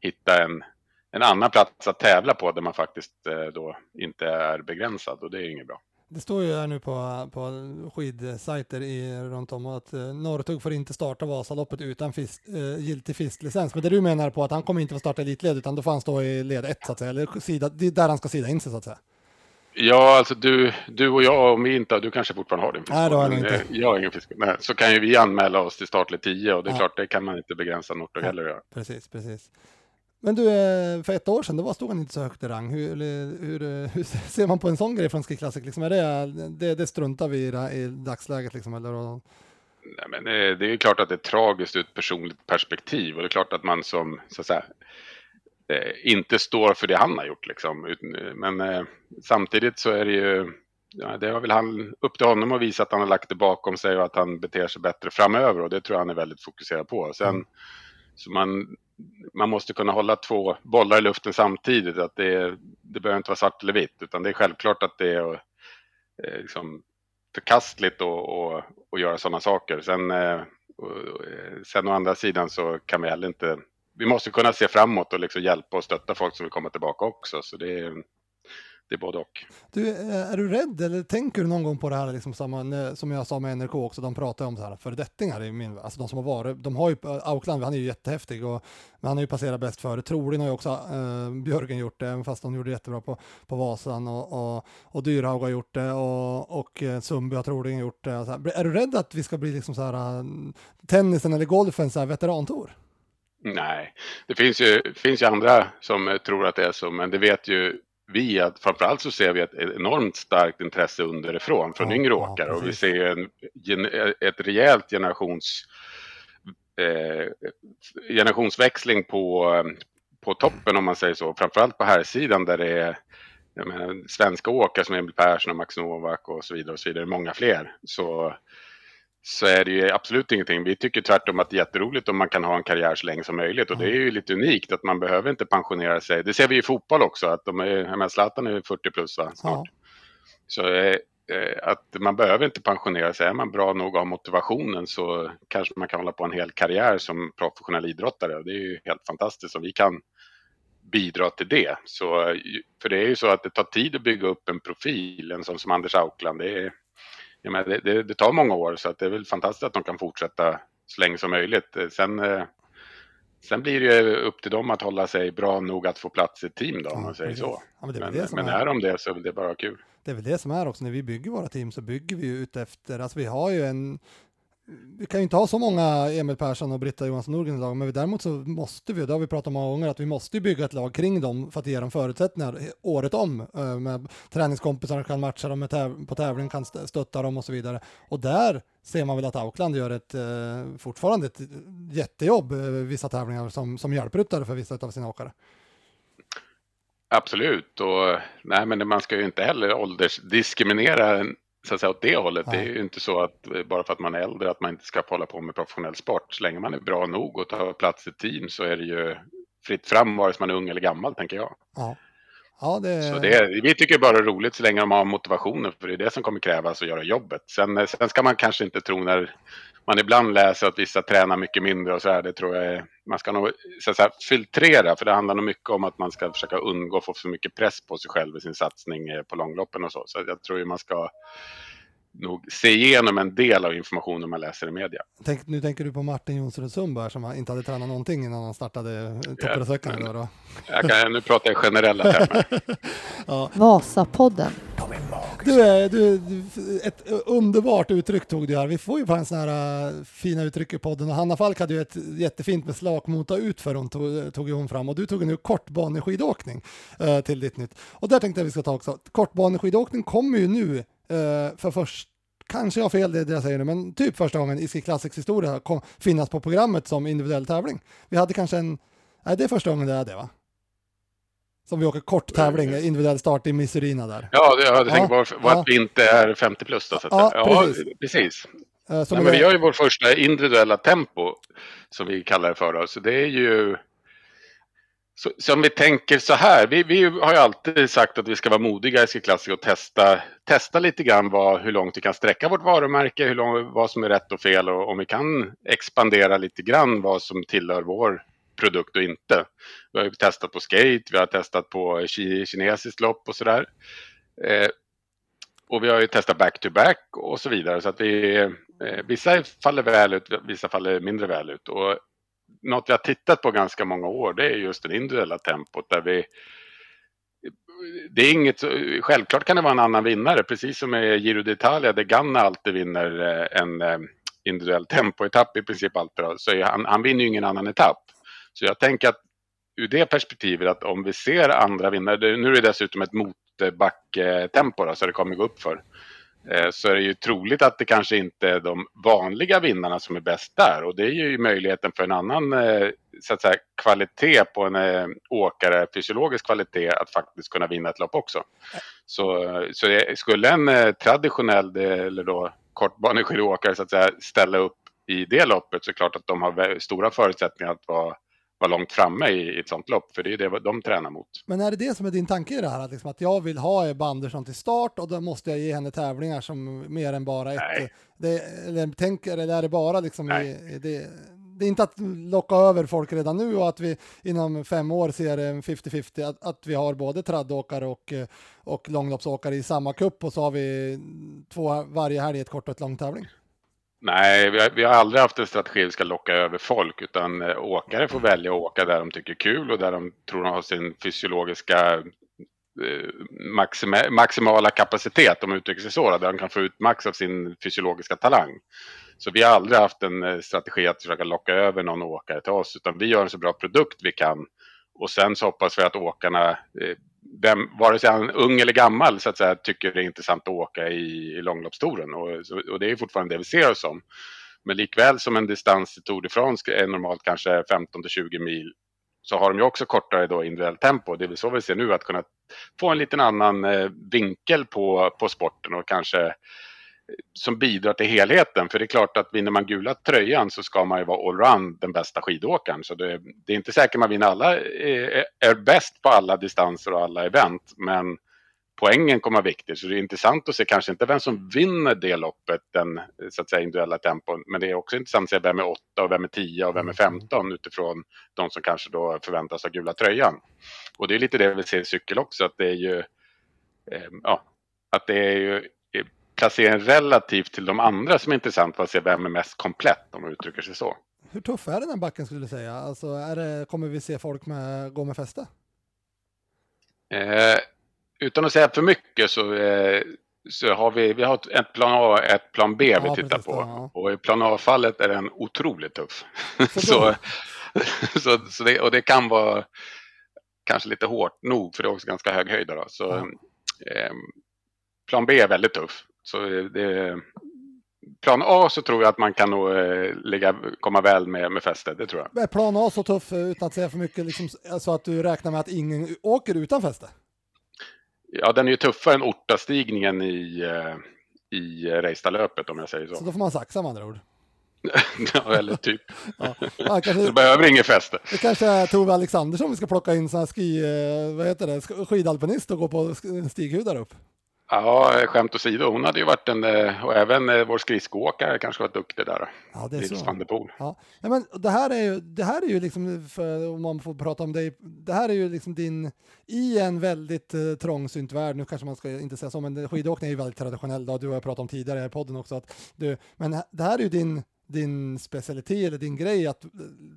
hitta en, en annan plats att tävla på där man faktiskt eh, då inte är begränsad och det är inget bra. Det står ju här nu på, på skidsajter i, runt om att eh, Norrtug får inte starta Vasaloppet utan fis, eh, giltig fisklicens. Men det du menar på att han kommer inte få starta elitled utan då får han stå i led 1 så att säga, eller sida, det är där han ska sida in sig så att säga. Ja, alltså du, du och jag, om vi inte du kanske fortfarande har din fiskmål. Nej, det har jag inte. Jag har ingen fiskmål. Nej, så kan ju vi anmäla oss till startlet 10 och det är ja. klart, det kan man inte begränsa Norrtug ja, heller göra. Precis, precis. Men du, eh, för ett år sedan, då stod han inte så högt i rang. Hur, hur, eh, hur ser man på en sån grej från Ski Classic? Liksom, är det, det, det struntar vi i, i dagsläget? Liksom, eller? Nej, men det, det är klart att det är tragiskt ur ett personligt perspektiv och det är klart att man som så att säga, eh, inte står för det han har gjort. Liksom. Men eh, samtidigt så är det ju, ja, det var väl han, upp till honom att visa att han har lagt det bakom sig och att han beter sig bättre framöver och det tror jag han är väldigt fokuserad på. Sen, mm. så man, man måste kunna hålla två bollar i luften samtidigt. Att det, det behöver inte vara svart eller vitt, utan det är självklart att det är eh, liksom, förkastligt att göra sådana saker. Sen, eh, och, sen å andra sidan så kan vi heller inte... Vi måste kunna se framåt och liksom hjälpa och stötta folk som vill komma tillbaka också. Så det är, det är både och. Du, eh, är du rädd eller tänker du någon gång på det här liksom samma, som jag sa med NRK också, de pratar om så här föredettingar i min, alltså de som har varit, de har ju, Aukland, han är ju jättehäftig och men han har ju passerat bäst före. Troligen har ju också eh, Björgen gjort det, även fast de gjorde jättebra på, på Vasan och, och, och Dyrhaug har gjort det och, och eh, Sundby har troligen gjort det. Här, är du rädd att vi ska bli liksom så här eh, tennisen eller golfen så här veterantour? Nej, det finns ju, finns ju andra som tror att det är så, men det vet ju vi att framförallt så ser vi ett enormt starkt intresse underifrån från ja, yngre åkare ja, och vi ser en, ett rejält generations, eh, generationsväxling på, på toppen om man säger så. Framförallt på här sidan där det är menar, svenska åkare som Emil Persson och Max Novak och så vidare och så vidare, många fler. Så så är det ju absolut ingenting. Vi tycker tvärtom att det är jätteroligt om man kan ha en karriär så länge som möjligt och det är ju lite unikt att man behöver inte pensionera sig. Det ser vi i fotboll också, att de är, menar, Zlatan är 40 plus va, snart. Ja. Så eh, eh, att man behöver inte pensionera sig. Är man bra nog och har motivationen så kanske man kan hålla på en hel karriär som professionell idrottare. Det är ju helt fantastiskt om vi kan bidra till det. Så, för det är ju så att det tar tid att bygga upp en profil, en sån som Anders Aukland. Det är, jag menar, det, det, det, tar många år så att det är väl fantastiskt att de kan fortsätta så länge som möjligt. Sen, eh, sen blir det ju upp till dem att hålla sig bra nog att få plats i ett team då, om man säger så. Ja, men, men, men är. är de det så är det bara kul. Det är väl det som är också, när vi bygger våra team så bygger vi ut efter, alltså vi har ju en vi kan ju inte ha så många Emil Persson och Britta Johansson Norgren i lag, men däremot så måste vi, det har vi pratat om många gånger, att vi måste bygga ett lag kring dem för att ge dem förutsättningar året om. Eh, med träningskompisar kan matcha dem täv på tävling, kan stötta dem och så vidare. Och där ser man väl att Aukland gör ett, eh, fortfarande ett jättejobb, eh, vissa tävlingar som, som hjälpryttare för vissa av sina åkare. Absolut, och nej, men man ska ju inte heller åldersdiskriminera så att säga åt det hållet. Ja. Det är ju inte så att eh, bara för att man är äldre att man inte ska hålla på med professionell sport. Så länge man är bra nog och tar plats i team så är det ju fritt fram vare sig man är ung eller gammal tänker jag. Ja. Ja, det... Så det, vi tycker bara det är roligt så länge de har motivationen för det är det som kommer krävas att göra jobbet. Sen, eh, sen ska man kanske inte tro när man ibland läser att vissa tränar mycket mindre och så här, det tror jag är, man ska nog så att säga, filtrera för det handlar nog mycket om att man ska försöka undgå att få för mycket press på sig själv i sin satsning eh, på långloppen och så. Så jag tror ju man ska nog se igenom en del av informationen man läser i media. Tänk, nu tänker du på Martin Jonsson Sundberg som inte hade tränat någonting innan han startade Topprösökaren. Ja, då, då. nu pratar jag generella termer. ja. Vasapodden. Du, är, du, ett underbart uttryck tog du här. Vi får ju på en sån här uh, fina uttryck i podden och Hanna Falk hade ju ett jättefint med slakmota utför hon tog, tog hon fram och du tog nu kortbaneskidåkning uh, till ditt nytt. Och där tänkte jag vi ska ta också. Kortbaneskidåkning kommer ju nu för först kanske jag har fel det jag säger nu, men typ första gången i Ski Classics historia kom, finnas på programmet som individuell tävling. Vi hade kanske en, nej det är första gången det är det va? Som vi åker kort tävling, mm. individuell start i Missourina där. Ja, det, jag hade ja, ja. att vi inte är 50 plus då. Så att ja, ja, precis. precis. Uh, Nej, men vi har ju vår första individuella tempo, som vi kallar det för. Så det är ju så, så om vi tänker så här, vi, vi, har ju alltid sagt att vi ska vara modiga i Ski och testa, testa lite grann vad, hur långt vi kan sträcka vårt varumärke, hur lång, vad som är rätt och fel och om vi kan expandera lite grann vad som tillhör vår produkt och inte. Vi har ju testat på skate, vi har testat på kinesiskt lopp och sådär. Eh, och vi har ju testat back-to-back -back och så vidare. Så att vi, eh, vissa faller väl ut, vissa faller mindre väl ut. Och något vi har tittat på ganska många år det är just det individuella tempot där vi det är inget, självklart kan det vara en annan vinnare, precis som i Giro d'Italia där Ganna alltid vinner eh, en eh, individuell tempoetapp i princip alltid. Så han, han vinner ju ingen annan etapp. Så jag tänker att ur det perspektivet att om vi ser andra vinnare, nu är det dessutom ett motbacktempo så det kommer gå upp för. Eh, så är det ju troligt att det kanske inte är de vanliga vinnarna som är bäst där och det är ju möjligheten för en annan eh, så att säga, kvalitet på en eh, åkare, fysiologisk kvalitet, att faktiskt kunna vinna ett lopp också. Så, så skulle en traditionell eller då kortbaneskidåkare så att säga ställa upp i det loppet så är det klart att de har stora förutsättningar att vara vara långt framme i, ett sånt lopp, för det är det de tränar mot. Men är det det som är din tanke i det här, liksom att jag vill ha Ebba Andersson till start och då måste jag ge henne tävlingar som mer än bara ett? Det, eller, tänker, eller är det bara liksom i, det, det är inte att locka över folk redan nu och att vi inom fem år ser en 50-50, att, att vi har både traddåkare och, och långloppsåkare i samma kupp och så har vi två varje helg, ett kort och ett långtävling. Nej, vi har, vi har aldrig haft en strategi att ska locka över folk utan eh, åkare får välja att åka där de tycker kul och där de tror de har sin fysiologiska eh, maxima, maximala kapacitet om man uttrycker sig så, där de kan få ut max av sin fysiologiska talang. Så vi har aldrig haft en eh, strategi att försöka locka över någon åkare till oss utan vi gör en så bra produkt vi kan och sen så hoppas vi att åkarna vem, vare sig han är ung eller gammal, så att säga, tycker det är intressant att åka i, i långloppstouren. Och, och det är fortfarande det vi ser oss som. Men likväl som en distans i Tour de France är normalt kanske 15 till 20 mil så har de ju också kortare då individuellt tempo. Det är väl så vi ser nu, att kunna få en liten annan eh, vinkel på, på sporten och kanske som bidrar till helheten. För det är klart att vinner man gula tröjan så ska man ju vara allround den bästa skidåkaren. Så det, det är inte säkert man vinner alla, är, är bäst på alla distanser och alla event. Men poängen kommer vara viktig. Så det är intressant att se kanske inte vem som vinner det loppet, den så att säga individuella tempon. Men det är också intressant att se vem är 8 och vem är 10 och vem är 15 utifrån de som kanske då förväntas ha gula tröjan. Och det är lite det vi ser i cykel också, att det är ju eh, ja, att det är ju placeringen relativt till de andra som är intressant för att se vem är mest komplett om man uttrycker sig så. Hur tuff är den backen skulle du säga? Alltså, är det, kommer vi se folk med, gå med fäste? Eh, utan att säga för mycket så, eh, så har vi, vi har ett plan A och ett plan B ja, vi tittar precis, på. Ja. Och i plan A-fallet är den otroligt tuff. Så, så, så, så, det, och det kan vara kanske lite hårt nog för det är också ganska hög höjd. Då, så, ja. eh, plan B är väldigt tuff. Så det, plan A så tror jag att man kan nog eh, ligga, komma väl med, med fäste, det tror jag. Är plan A så tuff eh, utan att säga för mycket, liksom, så att du räknar med att ingen åker utan fäste? Ja, den är ju tuffare än ortastigningen i, eh, i Reistadlöpet om jag säger så. Så då får man saxa med andra ord? ja, eller typ. ja. Ja, kanske, du behöver inget fäste. Det kanske är Tove Alexandersson vi ska plocka in sån här ski, vad heter det, skidalpinist och gå på stighud där upp. Ja, skämt åsido, hon hade ju varit en, eh, och även eh, vår skridskoåkare kanske varit duktig där. Ja, det är Nils så. van der Poel. Ja. men det här är ju, det här är ju liksom, för, om man får prata om dig, det här är ju liksom din, i en väldigt uh, trångsynt värld, nu kanske man ska inte säga så, men skidåkning är ju väldigt traditionell, då, du har pratat om tidigare i podden också, att du, men det här är ju din din specialitet eller din grej att eh,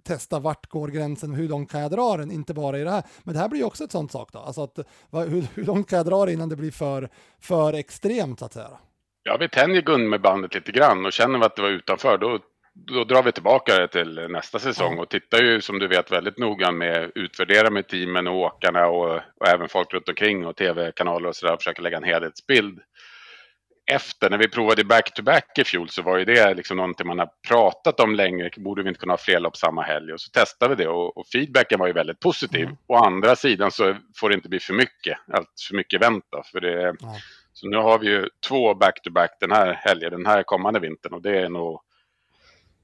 testa vart går gränsen, hur långt kan jag dra den, inte bara i det här. Men det här blir ju också ett sånt sak då, alltså att hur, hur långt kan jag dra det innan det blir för, för extremt så att säga. Ja, vi tänjer gummibanden lite grann och känner vi att det var utanför då, då drar vi tillbaka det till nästa säsong och tittar ju som du vet väldigt noga med utvärdera med teamen och åkarna och, och även folk runt omkring och tv-kanaler och sådär försöker lägga en helhetsbild efter, när vi provade back-to-back i fjol så var ju det liksom någonting man har pratat om länge. Borde vi inte kunna ha fler lopp samma helg? Och så testade vi det och, och feedbacken var ju väldigt positiv. Mm. Å andra sidan så får det inte bli för mycket, allt för mycket vänta. För det, mm. Så nu har vi ju två back-to-back den här helgen, den här kommande vintern och det är nog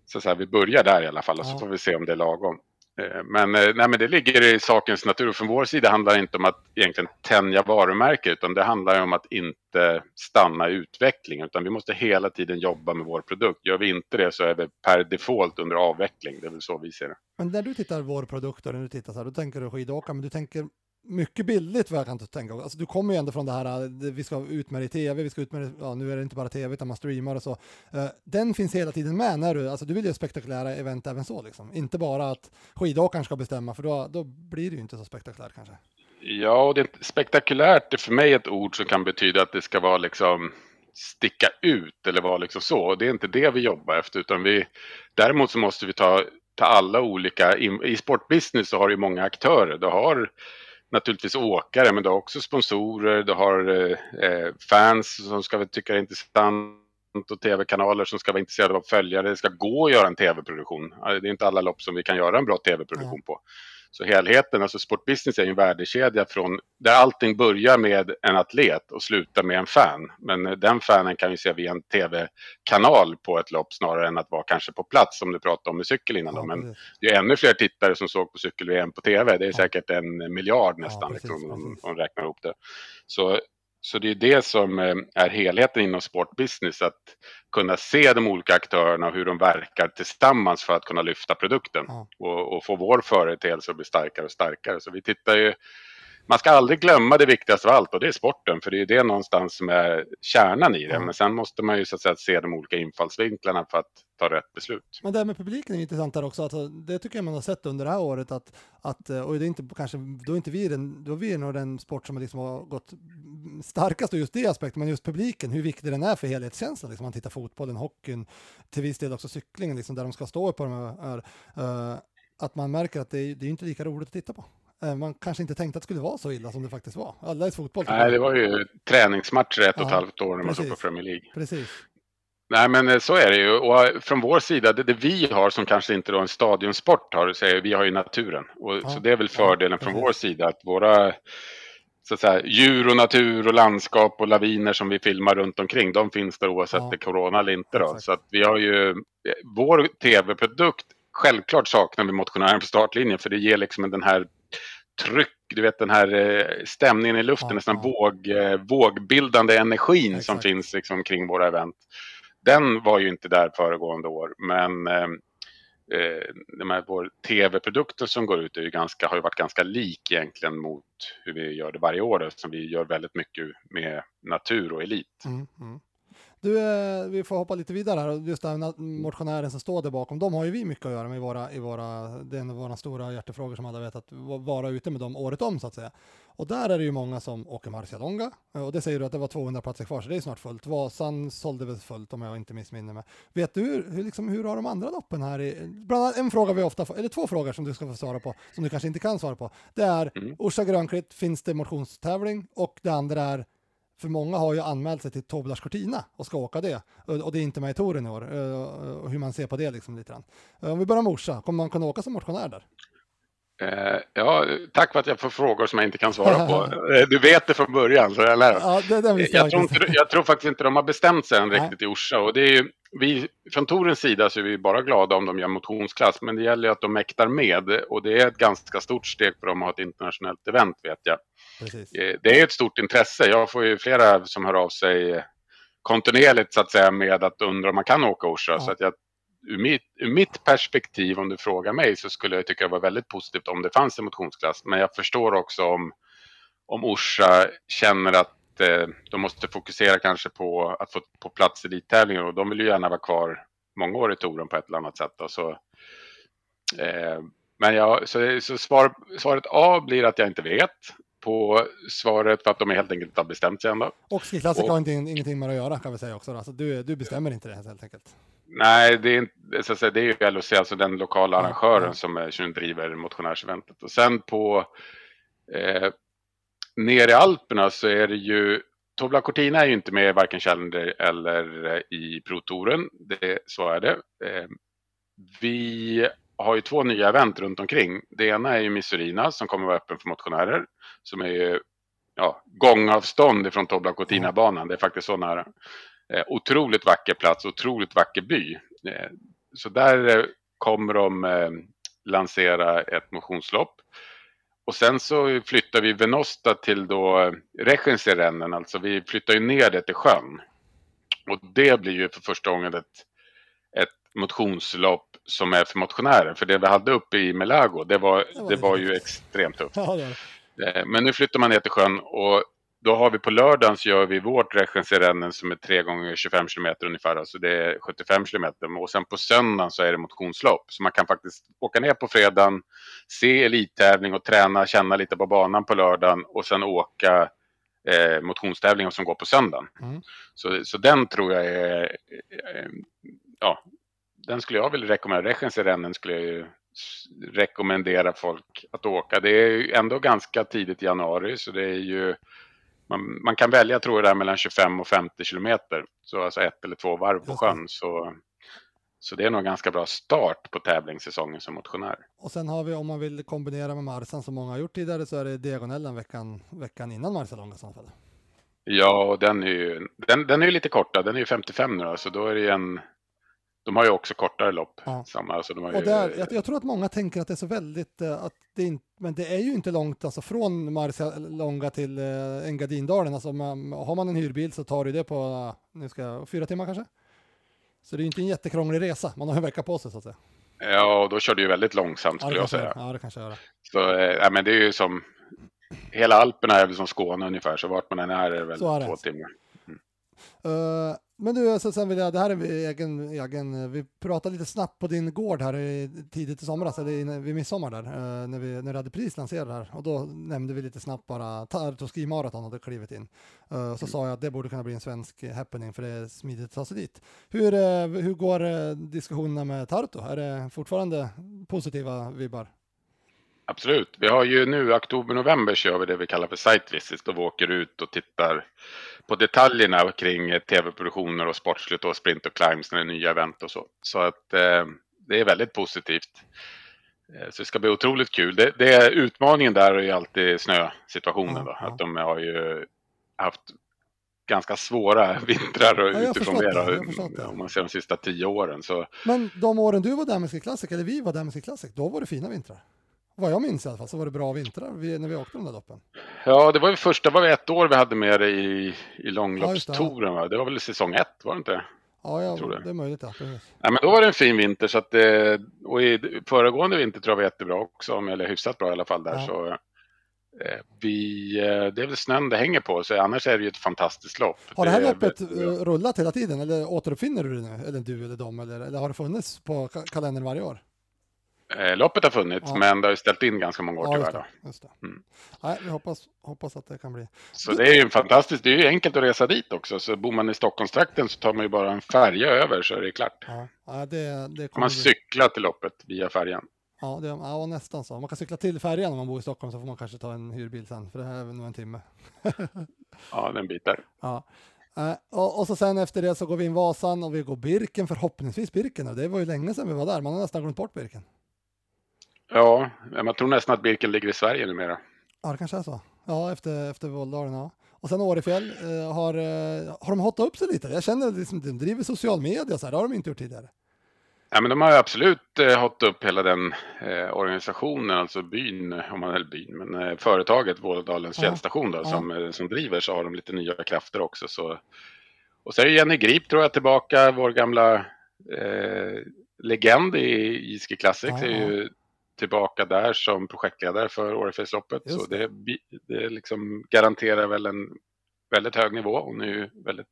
så att säga, vi börjar där i alla fall och så får vi se om det är lagom. Eh, men, eh, nej, men det ligger i sakens natur. Från vår sida handlar det inte om att egentligen tänja varumärket utan det handlar om att inte stanna i utvecklingen utan vi måste hela tiden jobba med vår produkt. Gör vi inte det så är vi per default under avveckling. Det är väl så vi ser det. Men när du tittar vår produkt och när du tittar så här, då tänker du skidåkare, men du tänker mycket billigt vad jag kan tänka. Alltså, du kommer ju ändå från det här, äh, vi ska ut med det i tv, vi ska ut med det, ja, nu är det inte bara tv utan man streamar och så. Äh, den finns hela tiden med när du, alltså du vill ju spektakulära event även så liksom. Inte bara att skidåkaren ska bestämma för då, då blir det ju inte så spektakulärt kanske. Ja, och det, spektakulärt är för mig ett ord som kan betyda att det ska vara liksom sticka ut eller vara liksom så. Det är inte det vi jobbar efter utan vi, däremot så måste vi ta, ta alla olika, i, i sportbusiness så har du många aktörer. Du har naturligtvis åkare, men du har också sponsorer, du har eh, fans som ska tycka det är intressant och tv-kanaler som ska vara intresserade av följare. Det ska gå att göra en tv-produktion. Det är inte alla lopp som vi kan göra en bra tv-produktion på. Så helheten, alltså sportbusiness är ju en värdekedja från där allting börjar med en atlet och slutar med en fan. Men den fanen kan vi se via en tv-kanal på ett lopp snarare än att vara kanske på plats som du pratade om med cykel innan. Ja, Men det är ännu fler tittare som såg på cykel-VM på tv. Det är säkert en miljard nästan ja, precis, liksom, om man räknar ihop det. Så så det är det som eh, är helheten inom sportbusiness, att kunna se de olika aktörerna och hur de verkar tillsammans för att kunna lyfta produkten ja. och, och, få vår företeelse att bli starkare och starkare. Så vi tittar ju man ska aldrig glömma det viktigaste av allt och det är sporten, för det är det någonstans som är kärnan i det. Men sen måste man ju så att säga se de olika infallsvinklarna för att ta rätt beslut. Men det här med publiken är intressant där också, alltså, det tycker jag man har sett under det här året att, att och det är inte kanske, då är inte vi den, då är vi nog den sport som liksom har gått starkast och just det aspekten, men just publiken, hur viktig den är för helhetskänslan, liksom man tittar fotbollen, hockeyn, till viss del också cyklingen, liksom där de ska stå på de här, uh, att man märker att det är, det är inte lika roligt att titta på. Eh, man kanske inte tänkte att det skulle vara så illa som det faktiskt var. Alla i fotboll. Nej, det var ju träningsmatcher ett och ett halvt år när man såg på Premier League. Precis. Nej, men eh, så är det ju. Och eh, från vår sida, det, det vi har som kanske inte då en stadionsport har, så är, vi har ju naturen. Och, ja. Så det är väl fördelen ja, från vår sida, att våra så att säga, djur och natur och landskap och laviner som vi filmar runt omkring, de finns där oavsett ja. det är corona eller inte. Då. Så att vi har ju, vår tv-produkt, självklart saknar vi motionären på startlinjen, för det ger liksom den här tryck, du vet den här eh, stämningen i luften, ja, nästan ja. Våg, eh, vågbildande energin Exakt. som finns liksom kring våra event. Den var ju inte där föregående år, men eh, de här, vår tv-produkter som går ut är ju ganska, har ju varit ganska lik egentligen mot hur vi gör det varje år, eftersom vi gör väldigt mycket med natur och elit. Mm, mm. Du, eh, vi får hoppa lite vidare här. Just den motionären som står där bakom, de har ju vi mycket att göra med i våra, i våra, det är en av våra stora hjärtefrågor som alla vet, att vara ute med dem året om så att säga. Och där är det ju många som åker Marcialonga, eh, och det säger du att det var 200 platser kvar, så det är snart fullt. Vasan sålde väl fullt om jag inte missminner mig. Vet du hur, liksom, hur har de andra loppen här? I, bland annat en fråga vi ofta får, eller två frågor som du ska få svara på, som du kanske inte kan svara på. Det är mm. Orsa Grönklitt, finns det motionstävling? Och det andra är för många har ju anmält sig till Tobias Cortina och ska åka det. Och det är inte med i touren i år. Och hur man ser på det liksom lite grann. Om vi börjar med Orsa, kommer man kunna åka som motionär där? Eh, ja, tack för att jag får frågor som jag inte kan svara på. Eh, du vet det från början, så jag lär ja, det, det jag, jag, tror inte, jag tror faktiskt inte de har bestämt sig än riktigt i Orsa. Och det är ju, vi, från Torens sida så är vi bara glada om de gör motionsklass, men det gäller ju att de mäktar med. Och det är ett ganska stort steg för dem att ha ett internationellt event, vet jag. Precis. Eh, det är ett stort intresse. Jag får ju flera som hör av sig kontinuerligt så att säga med att undra om man kan åka Orsa. Ja. Så att jag ur mitt, ur mitt perspektiv, om du frågar mig, så skulle jag tycka det var väldigt positivt om det fanns en motionsklass. Men jag förstår också om, om Orsa känner att eh, de måste fokusera kanske på att få på plats elittävlingar och de vill ju gärna vara kvar många år i touren på ett eller annat sätt. Så, eh, men jag, så, så svar, svaret A blir att jag inte vet på svaret för att de helt enkelt inte har bestämt sig ändå. Och skidklassiker har inte, ingenting med att göra kan vi säga också. Alltså, du, du bestämmer inte det helt enkelt. Nej, det är, inte, så säga, det är ju LOC, alltså den lokala arrangören ja. som, är, som driver motionärseventet. Och sen på eh, nere i Alperna så är det ju Tobla Cortina är ju inte med varken Challenger eller i Pro-touren. Det, så är det. Eh, vi har ju två nya event runt omkring. Det ena är ju Missurina som kommer vara öppen för motionärer. Som är ju ja, gångavstånd ifrån Tobla Cortina-banan. Det är faktiskt så nära. Eh, otroligt vacker plats, otroligt vacker by. Eh, så där eh, kommer de eh, lansera ett motionslopp. Och sen så flyttar vi Venosta till då eh, Rechenserennen, alltså vi flyttar ju ner det till sjön. Och det blir ju för första gången ett motionslopp som är för motionärer. För det vi hade uppe i Melago, det var, det var ju extremt tufft. Ja, det det. Eh, Men nu flyttar man ner till sjön och då har vi på lördagen så gör vi vårt Rechenserennen som är 3 gånger 25 kilometer ungefär, alltså det är 75 kilometer. Och sen på söndagen så är det motionslopp. Så man kan faktiskt åka ner på fredagen, se elittävling och träna, känna lite på banan på lördagen och sen åka eh, motionstävlingar som går på söndagen. Mm. Så, så den tror jag är, eh, ja, den skulle jag vilja rekommendera. Rechenserennen skulle jag ju rekommendera folk att åka. Det är ju ändå ganska tidigt i januari så det är ju man, man kan välja tror jag där mellan 25 och 50 kilometer. Så alltså ett eller två varv på sjön. Så, så det är nog en ganska bra start på tävlingssäsongen som motionär. Och sen har vi om man vill kombinera med Marsan som många har gjort tidigare så är det diagonellen veckan, veckan innan Marcialonga i så fall. Ja, och den är ju, den, den är ju lite korta. Den är ju 55 nu då, så då är det ju en... De har ju också kortare lopp. Ja. Samma, alltså de har Och ju, där, jag, jag tror att många tänker att det är så väldigt, eh, att det inte, men det är ju inte långt alltså från Marcialonga till eh, Engadindalen. Alltså man, har man en hyrbil så tar det det på, eh, nu ska fyra timmar kanske? Så det är ju inte en jättekrånglig resa, man har en vecka på sig så att säga. Ja, och då kör du ju väldigt långsamt skulle det jag säga. Ja, det kanske jag gör. Så, eh, ja, men det är ju som... Hela Alperna är väl som Skåne ungefär, så vart man än är är det väl är det. två timmar. Eh, men du, alltså, sen vill jag, det här är vi egen, egen, eh, vi pratade lite snabbt på din gård här i, tidigt i somras, eller vid midsommar där, eh, när, vi, när du hade prislanserat här. Och då nämnde vi lite snabbt bara, Tartu Ski Marathon hade klivit in. Uh, så sa jag att det borde kunna bli en svensk happening, för det är smidigt att ta sig dit. Hur, hur går diskussionerna med Tartu? Är det fortfarande positiva vibbar? Absolut. Vi har ju nu oktober-november kör vi det vi kallar för site visits. Då vi åker ut och tittar på detaljerna kring tv-produktioner och sportsligt och sprint och climbs när det är nya event och så. Så att eh, det är väldigt positivt. Eh, Så det ska bli otroligt kul. Det, det är utmaningen där är ju alltid snösituationen då. Att de har ju haft ganska svåra vintrar och Ja, utifrån det, då, om man ser de sista tio åren. Så Men de åren du var där med Ski Classic, eller vi var där med Ski Classic, då var det fina vintrar. Vad jag minns i alla fall så var det bra vintrar vi, när vi åkte de där loppen. Ja, det var ju första, var det ett år vi hade med det i, i Ja, just det, långloppstouren? Det var väl säsong ett, var det inte? Ja, ja det. det är möjligt. Ja, precis. Ja, men då var det en fin vinter så att eh, och i föregående vinter tror jag var jättebra också, eller hyfsat bra i alla fall där Ja. så eh, vi, eh, det är väl snön det hänger på, så annars är det ju ett fantastiskt lopp. Har det här är loppet rullat hela tiden eller återuppfinner du det nu? Eller du eller de eller, eller har det funnits på ka- kalendern varje år? Eh, loppet har funnits, Ja. men det har ju ställt in ganska många år Ja, just tyvärr. det. Då. Just det. Mm. Nej, vi hoppas, hoppas att det kan bli. Så det är ju en fantastisk, det är ju enkelt att resa dit också, så bor man i Stockholmstrakten så tar man ju bara en färja över så är det klart. Ja, ja det, det man bli. cykla till loppet via färjan. Ja, det, ja, nästan så. Man kan cykla till färjan om man bor i Stockholm så får man kanske ta en hyrbil sen, för det här är nog en timme. Ja, den bit där. Ja. Eh, och, och så sen efter det så går vi in Vasan och vi går Birken, förhoppningsvis Birken. Och det var ju länge sedan vi var där, man har nästan glömt bort Birken. Ja, man tror nästan att Birken ligger i Sverige numera. Ja, det kanske är så. Ja, efter, efter Våldalen, ja. Och sen Årefjäll, eh, har, eh, har de hotat upp sig lite? Jag känner liksom, de driver social media så här, det har de inte gjort tidigare. Ja, men de har absolut eh, hållit upp hela den eh, organisationen, alltså byn, om man eller byn, men eh, företaget Vålådalens Ja, fjällstation då, ja. som, eh, som driver så har de lite nya krafter också. Så. Och så är Jenny Grip tror jag tillbaka, vår gamla eh, legend i i Ski Classics Ja, är ju tillbaka där som projektledare för Årefjällsloppet. Så det, det liksom garanterar väl en väldigt hög nivå. Hon är ju väldigt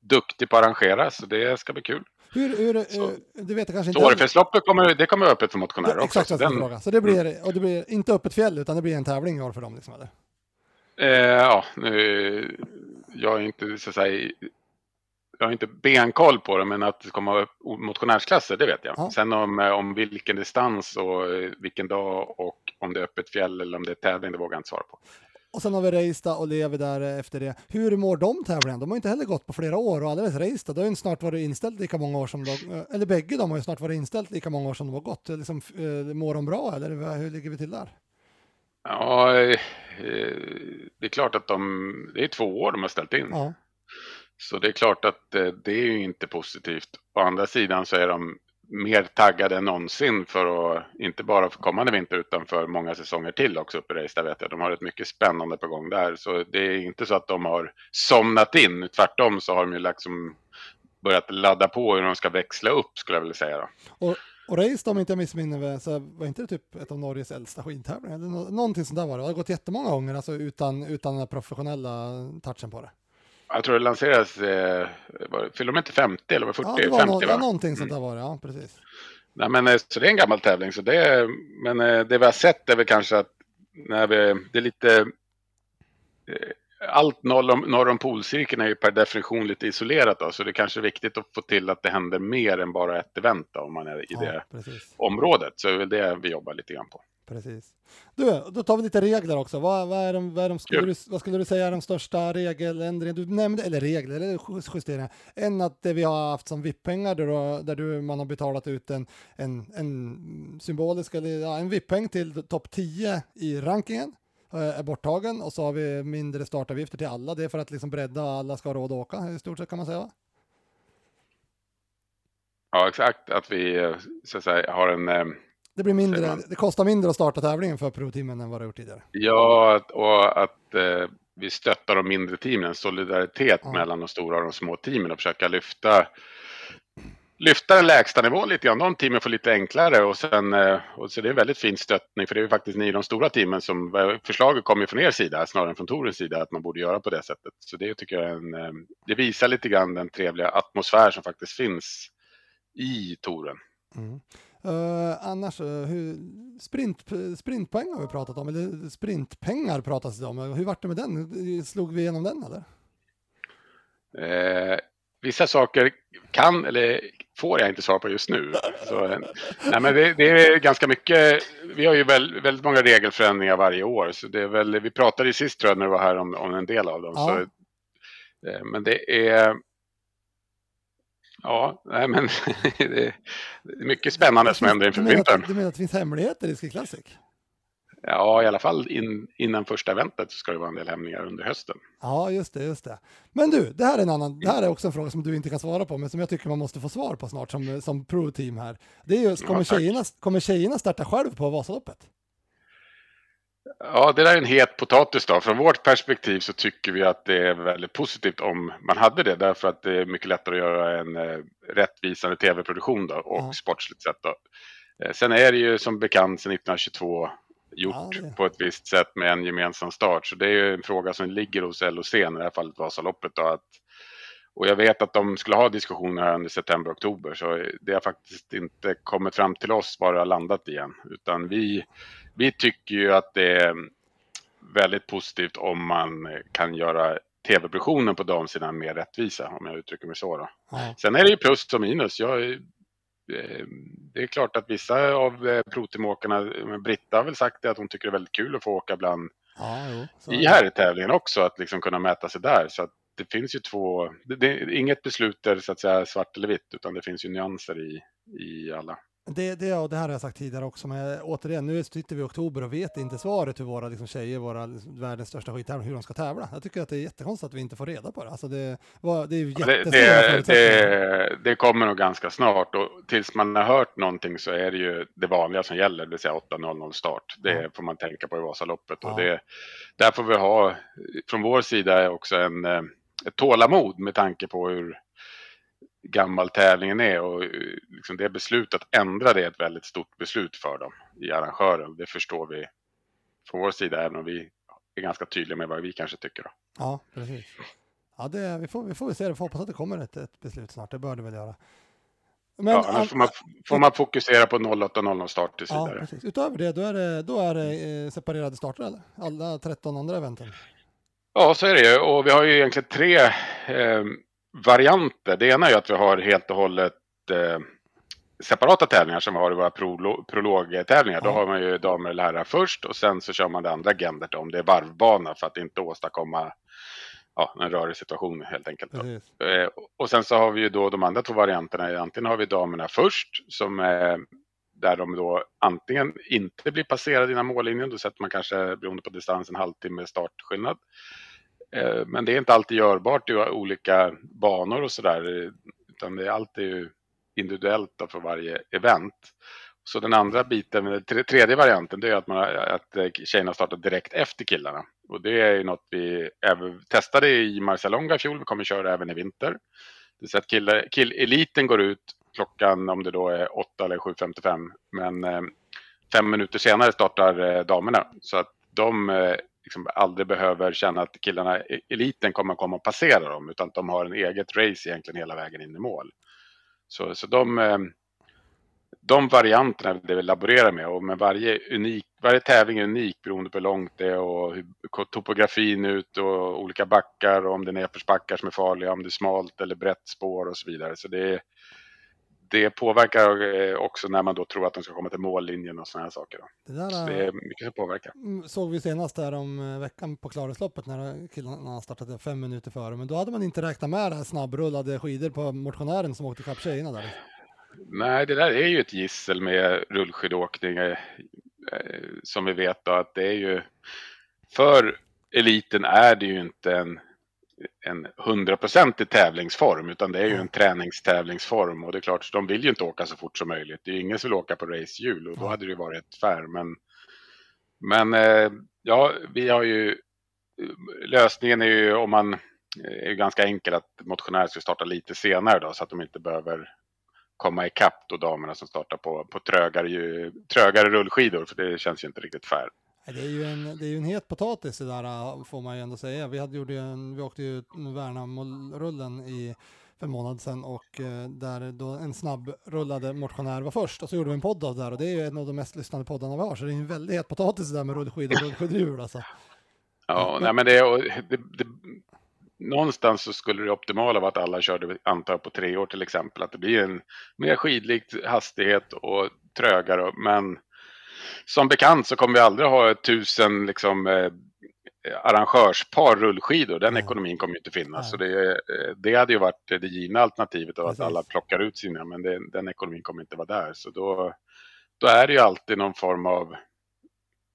duktig på att arrangera, så det ska bli kul. Hur, hur Så- eh, du vet kanske inte... Årefjällsloppet kommer, det kommer vara öppet för motionärer Ja, också. Exakt så den-. Så det blir, och det blir inte öppet fjäll utan det blir en tävling i år för dem liksom eller? Eh, ja, nu, jag är inte så att säga, jag har inte benkoll på det, men att det kommer motionärsklasser, det vet jag. Ja. Sen om, eh, om vilken distans och eh, vilken dag och om det är öppet fjäll eller om det är tävling, det vågar jag inte svara på. Och sen har vi Reista och Levi där eh, efter det. Hur mår de tävlingarna? De har inte heller gått på flera år och alldeles Reista, det har ju snart varit inställt lika många år som de, eller bägge de har ju snart varit inställt lika många år som de har gått. Liksom, mår de bra eller hur ligger vi till där? Ja, det är klart att de, det är två år de har ställt in. Ja, så det är klart att eh, det är ju inte positivt. Å andra sidan så är de mer taggade än någonsin för att, inte bara för kommande vinter utan för många säsonger till också uppe i Reistad vet jag. De har ett mycket spännande på gång där. Så det är inte så att de har somnat in. Tvärtom så har de ju liksom börjat ladda på hur de ska växla upp skulle jag vilja säga. Då. Och, och Reistad om inte jag missminner mig så var inte det typ ett av Norges äldsta skidtävlingar? Någonting sånt där var det. Det har gått jättemånga gånger alltså utan, utan den professionella touchen på det. Jag tror det lanserades, eh, fyllde de inte 50 eller var 40? Ja, det var 50 no va? någonting sånt Mm. där var det, ja precis. Nej, men, eh, så det är en gammal tävling. Så det, men eh, det vi har sett är väl kanske att när vi, det är lite... Allt norr om, norr om polcirkeln är ju per definition lite isolerat då, så det är kanske är viktigt att få till att det händer mer än bara ett event då, om man är i Ja, det precis. området. Så det är väl det vi jobbar lite grann på. Precis. Du, då tar vi lite regler också. Vad, vad, är de, vad, är de, skulle Kul. du, vad skulle du säga är de största regeländringarna? Du nämnde, eller regler, eller ju- justeringar. En att det vi har haft som VIP-pengar där, du- där du, man har betalat ut en, en, en symbolisk, eller ja, en VIP-peng till topp 10 i rankingen eh, är borttagen och så har vi mindre startavgifter till alla. Det är för att liksom bredda alla ska ha råd att åka i stort sett kan man säga. va? Ja, exakt. Att vi eh, så att säga, har en... eh, Det blir mindre, man. det kostar mindre att starta tävlingen för pro-teamen än vad det gjort tidigare. Ja, och att eh, vi stöttar de mindre teamen, en solidaritet Ja. mellan de stora och de små teamen och försöka lyfta lyfta den lägsta nivån lite grann. De teamen får lite enklare och sen, eh, och så det är en väldigt fin stöttning för det är ju faktiskt ni de stora teamen som, förslaget kommer från er sida snarare än från Torens sida att man borde göra på det sättet. Så det tycker jag är en, eh, det visar lite grann den trevliga atmosfär som faktiskt finns i Toren. Mm. Eh, annars, uh, hur, sprint, sprintpoäng har vi pratat om, eller sprintpengar pratas det om. Hur vart det med den? Slog vi igenom den eller? Eh, vissa saker kan eller får jag inte svara på just nu. Så, eh, nej, men det, det är ganska mycket. Vi har ju väl, väldigt många regelförändringar varje år. Så det är väl, vi pratade sist tror jag när du var här om, om en del av dem. Ja. Så, eh, men det är... Ja, nej, men det är mycket spännande som händer inför vintern. du menar att det finns hemligheter i Ski Classic? Ja, i alla fall in, innan första eventet så ska det vara en del hämningar under hösten. Ja, just det, just det. Men du, det här är en annan, det här är också en fråga som du inte kan svara på, men som jag tycker man måste få svar på snart som, som pro-team här. Det är ju, kommer, Ja, tack. tjejerna, kommer tjejerna starta själv på Vasaloppet? Ja, det där är en het potatis då. Från vårt perspektiv så tycker vi att det är väldigt positivt om man hade det. Därför att det är mycket lättare att göra en eh, rättvisande tv-produktion då och Ja. sportsligt sett då. Eh, sen är det ju som bekant sedan 1922 gjort Ja, på ett visst sätt med en gemensam start. Så det är ju en fråga som ligger hos LOC, i det här fallet Vasaloppet då. Att, och jag vet att de skulle ha diskussioner här under september-oktober. Så det har faktiskt inte kommit fram till oss var det har landat igen. Utan vi, vi tycker ju att det är väldigt positivt om man kan göra tv-produktionen på damsidan mer rättvisa, om jag uttrycker mig så. Då. Sen är det ju plus och minus. Jag, eh, det är klart att vissa av eh, proteamåkarna, men Britta har väl sagt det att hon tycker det är väldigt kul att få åka bland ja jo. I herrtävlingen också, att liksom kunna mäta sig där. Så att det finns ju två, det, det är inget beslut där så att säga svart eller vitt, utan det finns ju nyanser i, i alla. Det, det, och det här har jag sagt tidigare också, men återigen, nu sitter vi i oktober och vet inte svaret hur våra liksom, tjejer, våra liksom, världens största skidtävling, hur de ska tävla. Jag tycker att det är jättekonstigt att vi inte får reda på det. Alltså det, var, det är ju Ja, Det, det, det, kommer nog ganska snart och tills man har hört någonting så är det ju det vanliga som gäller, det vill säga 8.00 start. Det Ja. får man tänka på i Vasaloppet och Ja. det, där får vi ha, från vår sida är också en, eh, ett tålamod med tanke på hur gammal tävlingen är och eh, liksom det beslutet att ändra det är ett väldigt stort beslut för dem i arrangören. Det förstår vi från vår sida även om vi är ganska tydliga med vad vi kanske tycker. Då. Ja, precis. Ja, det, vi, får, vi får väl se, vi får hoppas att det kommer ett, ett beslut snart, det bör det väl göra. Men, ja, annars får man, får man fokusera på 08.00 start tills ja, vidare. precis. Utöver det, då är det, då är det eh, separerade starter eller? Alla 13 andra eventen. Ja, så är det ju. Och vi har ju egentligen tre eh, varianter. Det ena är ju att vi har helt och hållet eh, separata tävlingar som vi har i våra prolo- prologtävlingar. Då har man ju damer eller herrar först och sen så kör man det andra agendet om det är varvbana för att inte åstadkomma ja, en rörig situation helt enkelt. Eh, och sen så har vi ju då de andra två varianterna. Antingen har vi damerna först som är där de då antingen inte blir passerade innan mållinjen. Då sätter man kanske beroende på distans en halvtimme startskillnad. Eh, men det är inte alltid görbart i olika banor och sådär. Utan det är alltid ju individuellt för varje event. Så den andra biten, den tredje varianten, det är att, man, att eh, tjejerna startar direkt efter killarna. Och det är ju något vi även testade i Marcialonga i fjol, vi kommer köra även i vinter. Det är så att kill, eliten går ut klockan, om det då är 8 eller 7.55, men eh, fem minuter senare startar eh, damerna. Så att de eh, liksom aldrig behöver känna att killarna, eliten kommer komma och passera dem, utan att de har en eget race egentligen hela vägen in i mål. Så, så de, eh, de varianterna det vi laborerar med och med varje, unik, varje tävling är unik beroende på hur långt det är och hur topografin ut och olika backar och om det är nedförsbackar som är farliga, om det är smalt eller brett spår och så vidare. Så det, är det påverkar eh, också när man då tror att de ska komma till mållinjen och sådana här saker. Det, där, så det är mycket som påverkar. Mm, såg vi senast där om eh, veckan på Klarälvsloppet när killarna startade fem minuter före, men då hade man inte räknat med det här snabbrullade skidor på motionären som åkte ikapp tjejerna där. Nej, det där är ju ett gissel med rullskidåkning eh, som vi vet då att det är ju för eliten är det ju inte en en hundraprocentig tävlingsform utan det är ju en träningstävlingsform och det är klart, de vill ju inte åka så fort som möjligt. Det är ju ingen som vill åka på racehjul och då hade det ju varit fär. Men, men eh, ja, vi har ju lösningen är ju om man är ganska enkel att motionärer ska starta lite senare då så att de inte behöver komma ikapp då damerna som startar på, på trögare, trögare rullskidor för det känns ju inte riktigt fair. Det är ju en, det är ju en het potatis det där får man ju ändå säga. Vi, hade, gjorde en, vi åkte ju Värnamo-rullen i för en månad sedan och eh, där då en snabbrullade motionär var först och så gjorde vi en podd av det där och det är ju en av de mest lyssnade poddarna vi har så det är en väldigt het potatis det där med rullskidor och rullskidhjul alltså. Ja, nej, men det, det, det, någonstans så skulle det optimala vara att alla körde, antar på tre år till exempel, att det blir en mer skidlik hastighet och trögare, men som bekant så kommer vi aldrig ha tusen liksom, eh, arrangörspar rullskidor. Den mm. ekonomin kommer inte finnas. Mm. Så det, eh, det hade ju varit det givna alternativet av att alla plockar ut sina, men det, den ekonomin kommer inte vara där. Så då, då är det ju alltid någon form av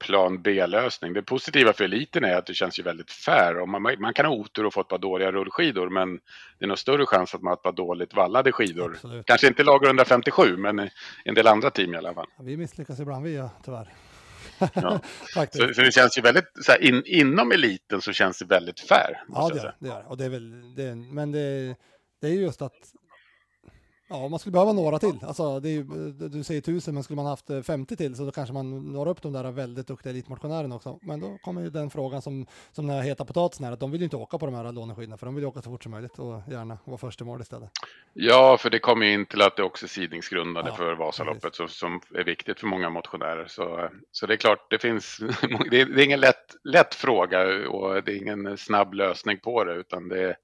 plan B-lösning. Det positiva för eliten är att det känns ju väldigt fair. Och man, man kan ha otur och få ett par dåliga rullskidor, men det är nog större chans att man har ett par dåligt vallade skidor. Absolut. Kanske inte lag 157, men en del andra team i alla fall. Ja, vi misslyckas ibland, vi ja, tyvärr. Ja. så, så, det känns ju väldigt, så här, in, inom eliten så känns det väldigt fair. Ja, det gör det. Gör. Och det är väl, det, men det, det är just att Ja, man skulle behöva några till. Alltså, det är du säger tusen, men skulle man haft 50 eh, till så då kanske man når upp de där väldigt duktiga elitmotionärerna också. Men då kommer ju den frågan som, som den här heta potatisen är, att de vill ju inte åka på de här låneskidorna, för de vill åka så fort som möjligt och gärna vara först i mål istället. Ja, för det kommer ju in till att det också är sidningsgrundande ja, för Vasaloppet som, som är viktigt för många motionärer. Så, så det är klart, det finns, det är, det är ingen lätt, lätt fråga och det är ingen snabb lösning på det, utan det är Eh,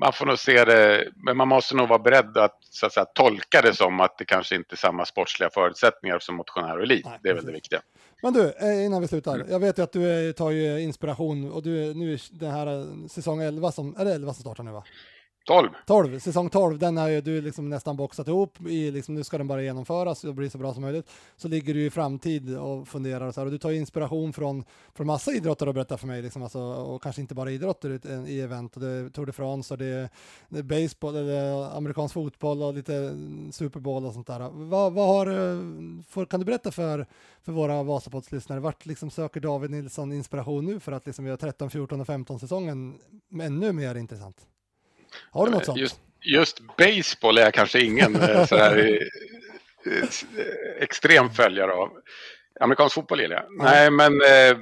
man får nog se det, men man måste nog vara beredd att, så att säga, tolka det som att det kanske inte är samma sportsliga förutsättningar som motionär och elit. Nej, det är väl det viktiga. Men du, eh, innan vi slutar. Jag vet ju att du tar ju inspiration och du nu den här säsong 11 som, är det 11 som startar nu va? 12. 12, säsong 12, den har ju du liksom nästan boxat ihop i, liksom, nu ska den bara genomföras och bli så bra som möjligt. Så ligger du i framtid och funderar och så här, och du tar inspiration från, från massa idrottare och berättar för mig, liksom, alltså, och kanske inte bara idrotter i event, och det är Tour de France och det är, det är baseball, eller eh, amerikansk fotboll och lite mm, Super Bowl och sånt där. Vad, vad har, eh, för, kan du berätta för, för våra Vasapods-lyssnare, vart liksom söker David Nilsson inspiration nu för att liksom göra 13, 14 och 15 säsongen ännu mer intressant? Har du något sånt? Just, just baseball är jag kanske ingen eh, så här, extrem följare av. Amerikansk fotboll gillar jag. Mm. Nej, men eh,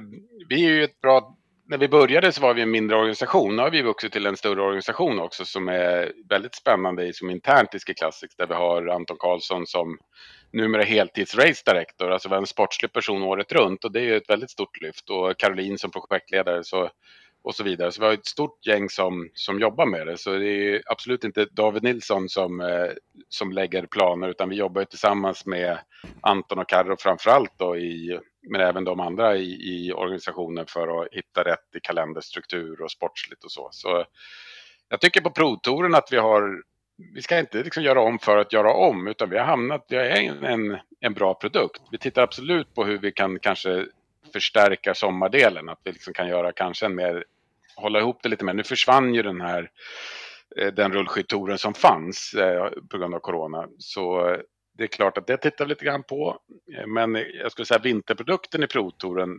vi är ju ett bra... När vi började så var vi en mindre organisation. Nu har vi vuxit till en större organisation också som är väldigt spännande som internt i Ski Classics där vi har Anton Karlsson som numera heltids-race director, alltså en sportslig person året runt och det är ju ett väldigt stort lyft och Caroline som projektledare så och så vidare. Så vi har ett stort gäng som, som jobbar med det. Så det är absolut inte David Nilsson som, eh, som lägger planer utan vi jobbar tillsammans med Anton och Carro framförallt då i, men även de andra i, i organisationen för att hitta rätt i kalenderstruktur och sportsligt och så. Så jag tycker på provtouren att vi har vi ska inte liksom göra om för att göra om, utan vi har hamnat, det är en, en, en bra produkt. Vi tittar absolut på hur vi kan kanske förstärka sommardelen, att vi liksom kan göra kanske en mer hålla ihop det lite mer. Nu försvann ju den här eh, den rullskidtouren som fanns eh, på grund av corona. Så eh, det är klart att det tittar vi lite grann på. Men jag skulle säga vinterprodukten i provtouren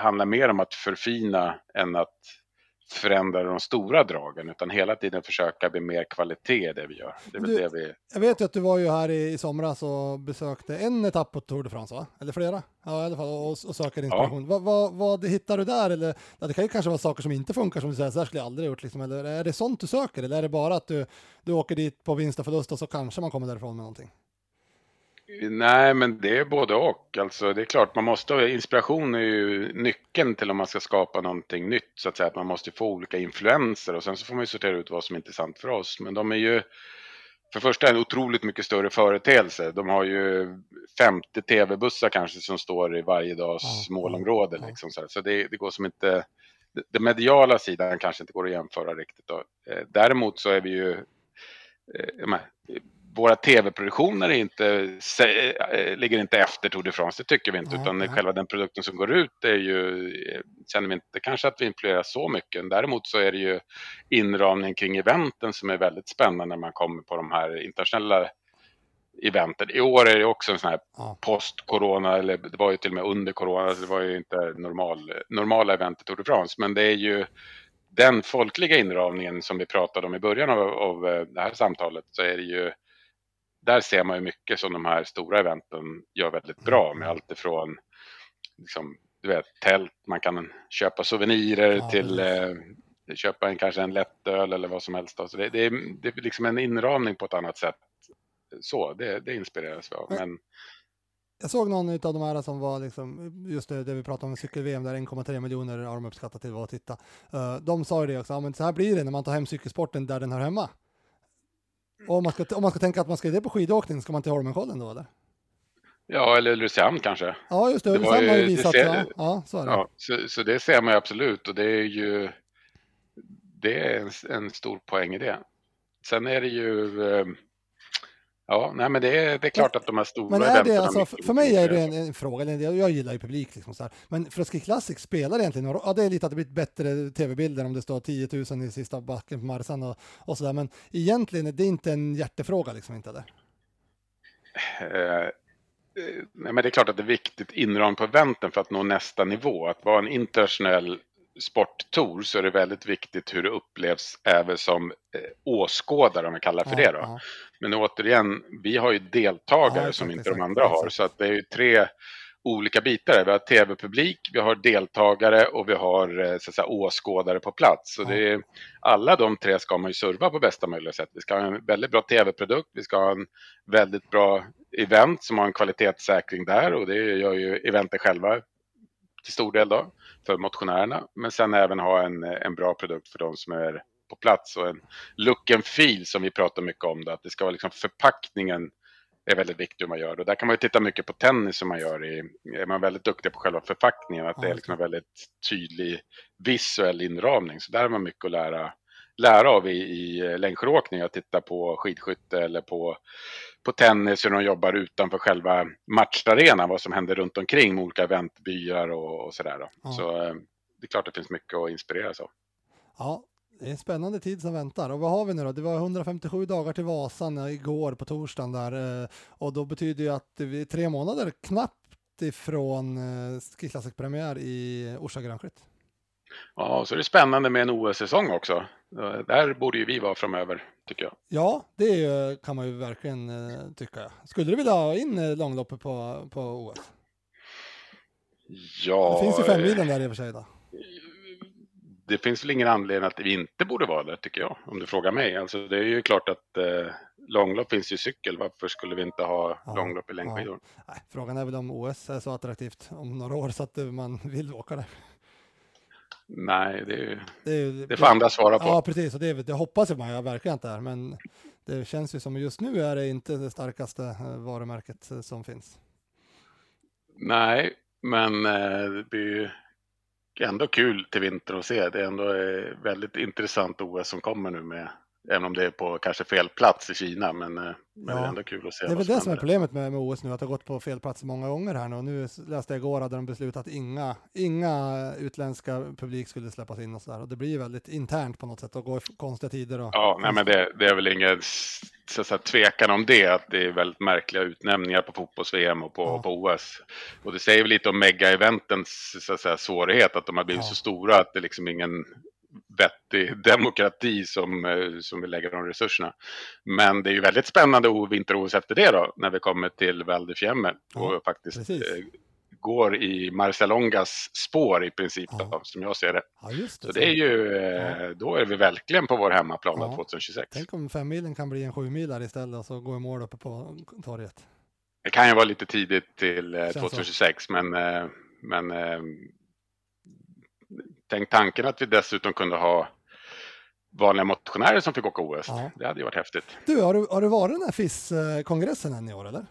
handlar mer om att förfina än att förändra de stora dragen utan hela tiden försöka bli mer kvalitet i det vi gör. Det är du, det vi... Jag vet ju att du var ju här i, i somras och besökte en etapp på Tour de France, va? Eller flera? Ja, i alla fall, och, och söker inspiration. Ja. Vad, vad, vad hittar du där? Eller, ja, det kan ju kanske vara saker som inte funkar som du säger, så här skulle jag aldrig gjort. Liksom. Eller är det sånt du söker? Eller är det bara att du, du åker dit på vinst och förlust och så kanske man kommer därifrån med någonting? Nej, men det är både och. Alltså, det är klart, man måste inspiration är ju nyckeln till om man ska skapa någonting nytt. Så att säga, att man måste få olika influenser och sen så får man ju sortera ut vad som är intressant för oss. Men de är ju för första en otroligt mycket större företeelse. De har ju 50 tv-bussar kanske som står i varje dags målområde. Liksom, så, så det, det, går som inte... Den mediala sidan kanske inte går att jämföra riktigt. Då. Eh, däremot så är vi ju... Eh, våra tv-produktioner inte, äh, ligger inte efter Tour de France, det tycker vi inte, mm. utan själva den produkten som går ut är ju, eh, känner vi inte kanske att vi influerar så mycket. Däremot så är det ju inramning kring eventen som är väldigt spännande när man kommer på de här internationella eventen. I år är det också en sån här ja. post-corona, eller det var ju till och med under corona, så det var ju inte normal, normala event i Tour de France, men det är ju den folkliga inramningen som vi pratade om i början av, av eh, det här samtalet så är det ju där ser man ju mycket som de här stora eventen gör väldigt bra med allt ifrån liksom, du vet, tält, man kan köpa souvenirer ja, till eh, köpa en, kanske en lättöl eller vad som helst. Så det, det, är, det är liksom en inramning på ett annat sätt. Så, det, det inspireras vi av. Men... Jag såg någon av de här som var liksom, just det, det vi pratade om cykel-VM där 1,3 miljoner har de uppskattat till att titta. Uh, de sa ju det också, ja, men så här blir det när man tar hem cykelsporten där den hör hemma. Och om man, ska, om man ska tänka att man ska det på skidåkning, ska man till Holmenkollen då eller? Ja, eller Ulricehamn kanske. Ja, just det. Ulricehamn har ju visat. Ser, ja, ja, så. Ja, så, så, det ser man ju absolut och det är ju det är en, en stor poäng i det. Sen är det ju eh, Ja, nej, men det är, det är klart att de här stora men är det, alltså, för, mig är det en, en fråga, jag gillar ju publik liksom så här. men för Ski Classic spelar egentligen Ja, det är lite att det blir bättre tv-bilder om det står 10 000 i sista backen på Marsan och, och så där. men egentligen är det inte en hjärtefråga liksom, inte det? Eh, eh, nej, men det är klart att det är viktigt inram på eventen för att nå nästa nivå. Att vara en internationell sporttour så är det väldigt viktigt hur det upplevs även som eh, åskådare om vi kallar för ja, det då. Ja. Men återigen, vi har ju deltagare ja, som inte de andra har så att det är ju tre olika bitar. Vi har tv-publik, vi har deltagare och vi har eh, så säga, åskådare på plats. Så det är, alla de tre ska man ju serva på bästa möjliga sätt. Vi ska ha en väldigt bra tv-produkt, vi ska ha en väldigt bra event som har en kvalitetssäkring där och det gör ju eventen själva till stor del då för motionärerna. Men sen även ha en, en bra produkt för de som är på plats och en look and feel som vi pratar mycket om. Då, att det ska vara liksom förpackningen är väldigt viktig hur man gör. Och där kan man ju titta mycket på tennis som man gör. I, är man väldigt duktig på själva förpackningen, att det är liksom en väldigt tydlig visuell inramning. Så där har man mycket att lära, lära av i, i längdskidåkning. Att titta på skidskytte eller på på tennis, hur de jobbar utanför själva matcharenan, vad som händer runt omkring med olika eventbyar och, och sådär. Ja. Så eh, det är klart det finns mycket att inspireras av. Ja, det är en spännande tid som väntar. Och vad har vi nu då? Det var 157 dagar till Vasan igår på torsdagen där. Eh, och då betyder det att vi är tre månader knappt ifrån eh, Ski Classic-premiär i Orsa Prix. Ja, så är det spännande med en OS-säsong också. Där borde ju vi vara framöver, tycker jag. Ja, det kan man ju verkligen eh, tycka. Skulle du vilja ha in eh, långloppet på, på OS? Ja. Det finns ju femmilen där i och för sig. Då. Det finns väl ingen anledning att vi inte borde vara där, tycker jag, om du frågar mig. Alltså, det är ju klart att eh, långlopp finns ju cykel. Varför skulle vi inte ha ja, långlopp i längdskidor? Ja. frågan är väl om OS är så attraktivt om några år så att man vill åka där. Nej, det, det, det får andra svara på. Ja, precis. Och det, det hoppas man ju verkligen det är. Men det känns ju som just nu är det inte det starkaste eh, varumärket eh, som finns. Nej, men eh, det blir ju ändå kul till vinter att se. Det är ändå väldigt intressant OS som kommer nu med Även om det är på kanske fel plats i Kina, men, men ja. det är ändå kul att se. Det är väl det som är problemet med, med OS nu, att det har gått på fel plats många gånger här nu. Och nu läste jag igår hade de beslutat att inga, inga utländska publik skulle släppas in och så där. Och det blir väldigt internt på något sätt och går i konstiga tider. Och... Ja, nej, men det, det är väl ingen så säga, tvekan om det, att det är väldigt märkliga utnämningar på fotbolls-VM och på, ja. på OS. Och det säger väl lite om mega-eventens så säga, svårighet, att de har blivit ja. så stora att det liksom ingen vettig demokrati som, eh, som vill lägga de resurserna. Men det är ju väldigt spännande vinter-OS efter det då, när vi kommer till Val di Fiemme och ja, faktiskt precis. Eh, går i Marcelongas spår i princip, ja. då, som jag ser det. Ja, det så det är ju, eh, ja. då är vi verkligen på vår hemmaplan ja. 2026. Tänk om femmilen kan bli en sjumilare istället och så gå i mål uppe på torget. Det kan ju vara lite tidigt till 2026, så. men, men Tänk tanken att vi dessutom kunde ha vanliga motionärer som fick åka OS. Ja. Det hade ju varit häftigt. Du, har du, har du varit den här FIS-kongressen än i år eller?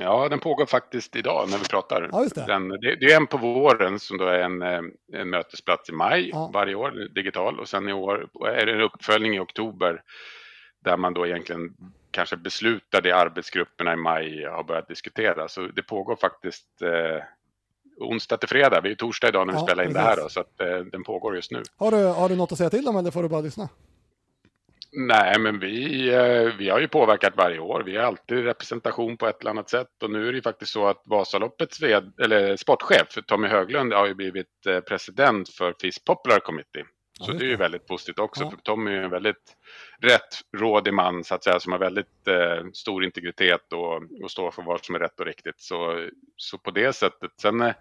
Ja, den pågår faktiskt idag när vi pratar. Ja, det. Den, det, det. är en på våren som då är en, eh, en mötesplats i maj ja. varje år, digital. Och sen i år är det en uppföljning i oktober där man då egentligen kanske beslutar det arbetsgrupperna i maj har börjat diskutera. Så det pågår faktiskt eh, onsdag till fredag. Vi är torsdag idag när vi ja, spelar in precis. det här då, så att, eh, den pågår just nu. Har du, har du något att säga till om eller får du bara lyssna? Nej, men vi, eh, vi har ju påverkat varje år. Vi har alltid representation på ett eller annat sätt och nu är det faktiskt så att Vasaloppets ved, eller sportchef Tommy Höglund har ju blivit eh, president för FIS Popular Committee. Så det är ju väldigt positivt också, ja. för Tommy är en väldigt rättrådig man så att säga, som har väldigt eh, stor integritet och, och står för vad som är rätt och riktigt. Så, så på det sättet. Sen, eh,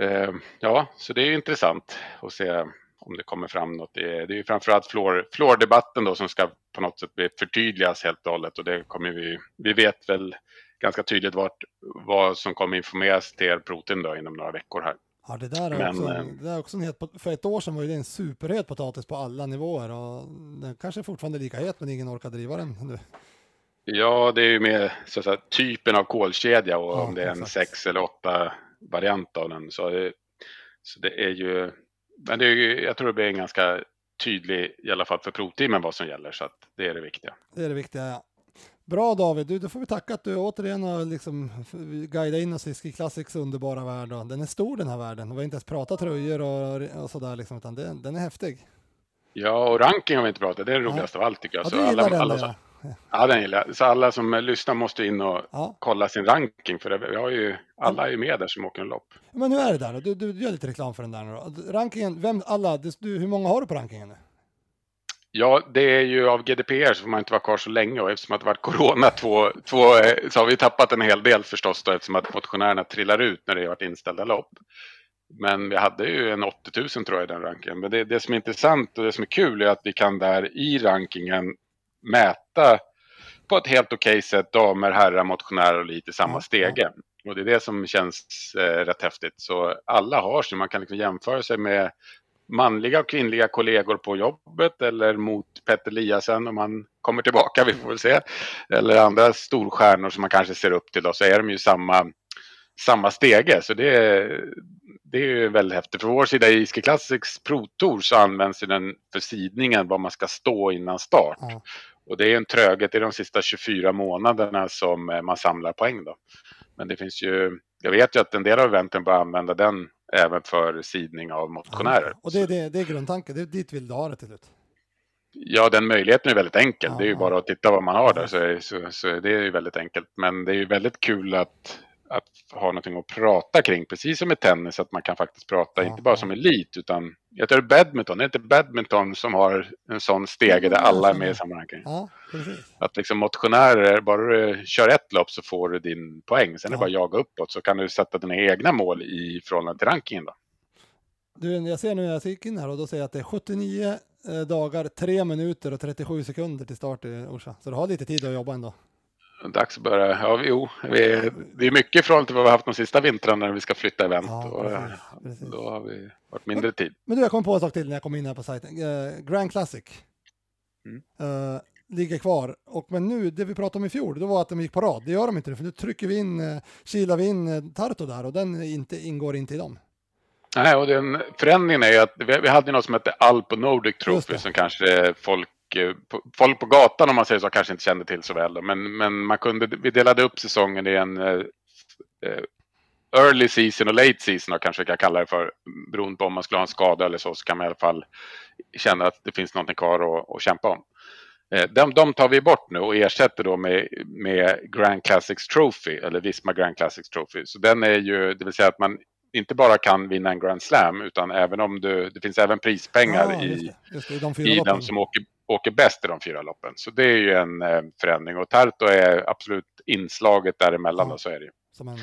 eh ja, så det är intressant att se om det kommer fram något. Det är, det är ju framförallt fluordebatten då som ska på något sätt förtydligas helt och hållet och det kommer vi, vi vet väl ganska tydligt vart, vad som kommer informeras till er Protein då inom några veckor här. Ja, det där är, Men, också, eh, det är också en het, för ett år sedan var det en superhet potatis på alla nivåer och den kanske är fortfarande lika het men ingen orkar driva den nu. Ja, det är ju mer så att säga, typen av kolkedja och ja, om det är en exakt. sex eller åtta variant av den. Så det, så det är ju, men det är ju, jag tror det blir en ganska tydlig, i alla fall för provteamen, vad som gäller. Så att det är det viktiga. Det är det viktiga, ja. Bra David, du, då får vi tacka att du återigen har liksom guidat in oss i Ski Classics underbara värld. Den är stor den här världen. Vi har inte ens pratat tröjor och, och sådär liksom, utan den, den är häftig. Ja, och ranking har vi inte pratat, det är det roligaste ja. av allt tycker jag. Ja, så alla, den, alla som, ja. ja, den gillar jag. Så alla som lyssnar måste in och ja. kolla sin ranking, för det, vi har ju, alla är ju med där som åker en lopp. Men hur är det där då? Du, du, du gör lite reklam för den där nu då. Rankingen, vem, alla, du, hur många har du på rankingen nu? Ja, det är ju av GDPR så får man inte vara kvar så länge och eftersom att det varit corona två, två, eh, så har vi tappat en hel del förstås då eftersom att motionärerna trillar ut när det har varit inställda lopp. Men vi hade ju en 80 000 tror jag i den rankingen. Men det, det som är intressant och det som är kul är att vi kan där i rankingen mäta på ett helt okej sätt damer, herrar, motionärer och lite samma stege. Och det är det som känns eh, rätt häftigt. Så alla har så man kan liksom jämföra sig med manliga och kvinnliga kollegor på jobbet eller mot Petter Eliasen om han kommer tillbaka, vi får väl se. Eller andra storstjärnor som man kanske ser upp till då, så är de ju samma, samma stege. Så det är, det är ju väldigt häftigt. För vår sida i Ski Classics Pro Tour så används den för sidningen, var man ska stå innan start. Mm. Och det är en tröghet i de sista 24 månaderna som eh, man samlar poäng då. Men det finns ju, jag vet ju att en del av eventen börjar använda den även för sidning av motionärer. Ja, och det, det, det är grundtanken, det är dit vill du ha det till slut? Ja, den möjligheten är väldigt enkel. Ja, det är ju bara att titta vad man har där så, så, så det är ju väldigt enkelt. Men det är ju väldigt kul att att ha någonting att prata kring, precis som i tennis, att man kan faktiskt prata, ja, inte bara som elit, utan jag tror badminton, det är inte badminton som har en sån stege där alla är med i samma ranking. Ja, att liksom motionärer, bara du kör ett lopp så får du din poäng, sen är det bara att jaga uppåt så kan du sätta dina egna mål i förhållande till rankingen då. Du, jag ser nu när jag gick in här och då säger jag att det är 79 eh, dagar, 3 minuter och 37 sekunder till start i Orsa. Så du har lite tid att jobba ändå dags att börja. Ja, jo, vi, det är mycket från till vad vi har haft de sista vintrarna när vi ska flytta event. Ja, och, precis, precis. Då har vi varit mindre tid. Men du, jag kom på en sak till när jag kom in här på sajten. Uh, Grand Classic mm. uh, ligger kvar. Och, men nu, det vi pratade om i fjol, då var att de gick på rad. Det gör de inte nu, för nu trycker vi in, kilar vi in Tarto där och den inte, ingår inte i dem. Nej, och den förändringen är ju att vi, vi hade något som hette Alp och Nordic Trophy som kanske folk, eh, folk på gatan om man säger så kanske inte kände till så väl. Då. Men, men man kunde, vi delade upp säsongen i en eh, eh early season och late season och kanske kan kalla det för. Beroende på om man skulle ha en skada eller så, så kan man i alla fall känna att det finns någonting kvar att, att kämpa om. Eh, de, de tar vi bort nu och ersätter då med, med Grand Classics Trophy eller Visma Grand Classics Trophy. Så den är ju, det vill säga att man inte bara kan vinna en Grand Slam utan även om du, det finns även prispengar ja, just det, just det, i, de i den som åker, åker bäst i de fyra loppen. Så det är ju en eh, förändring och Tarto är absolut inslaget däremellan. Ja, och så är det som en,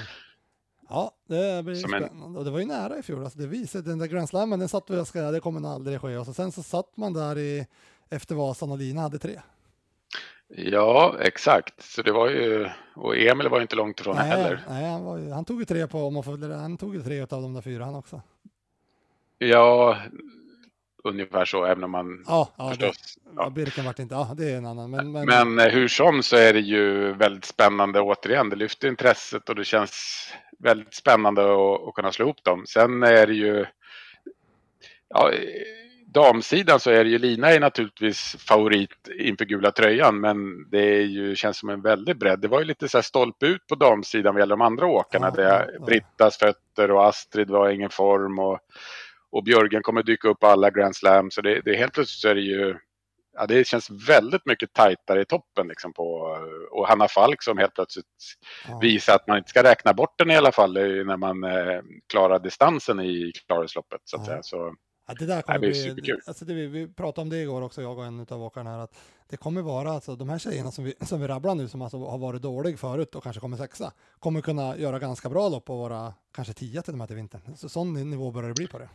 Ja, det blir som spännande. En, och det var ju nära i fjol. Alltså det visade, den där Grand Slammen, den satt vi och ska, det kommer aldrig ske. Och så sen så satt man där i, efter Vasan och Lina hade tre. Ja, exakt. Så det var ju, och Emil var ju inte långt ifrån nej, heller. Nej, han, var, han tog ju tre på, om han tog ju tre av de där fyra han också. Ja, ungefär så, även om man ja, ja, förstås... Det, ja. Birken vart inte, ja det är en annan. Men, men... men eh, hur som så är det ju väldigt spännande återigen. Det lyfter intresset och det känns väldigt spännande att, att kunna slå ihop dem. Sen är det ju... Ja, damsidan så är det ju Lina är naturligtvis favorit inför gula tröjan men det är ju, känns som en väldig bredd. Det var ju lite så här stolpe ut på damsidan vad gäller de andra åkarna. Ja, där ja. Brittas fötter och Astrid var ingen form och, och Björgen kommer dyka upp på alla Grand Slam så det, det helt plötsligt så är det ju Ja, det känns väldigt mycket tajtare i toppen. Liksom på, och Hanna Falk som helt plötsligt ja. visar att man inte ska räkna bort den i alla fall när man eh, klarar distansen i Klaresloppet. Så att ja. säga. Så, Ja, det där kommer det bli, alltså det, vi, vi pratade om det igår också, jag och en av åkarna här, att det kommer vara alltså de här tjejerna som vi, som vi rabblar nu, som alltså har varit dålig förut och kanske kommer sexa, kommer kunna göra ganska bra lopp och vara kanske tia till de här till vintern. Så sån nivå börjar det bli på det.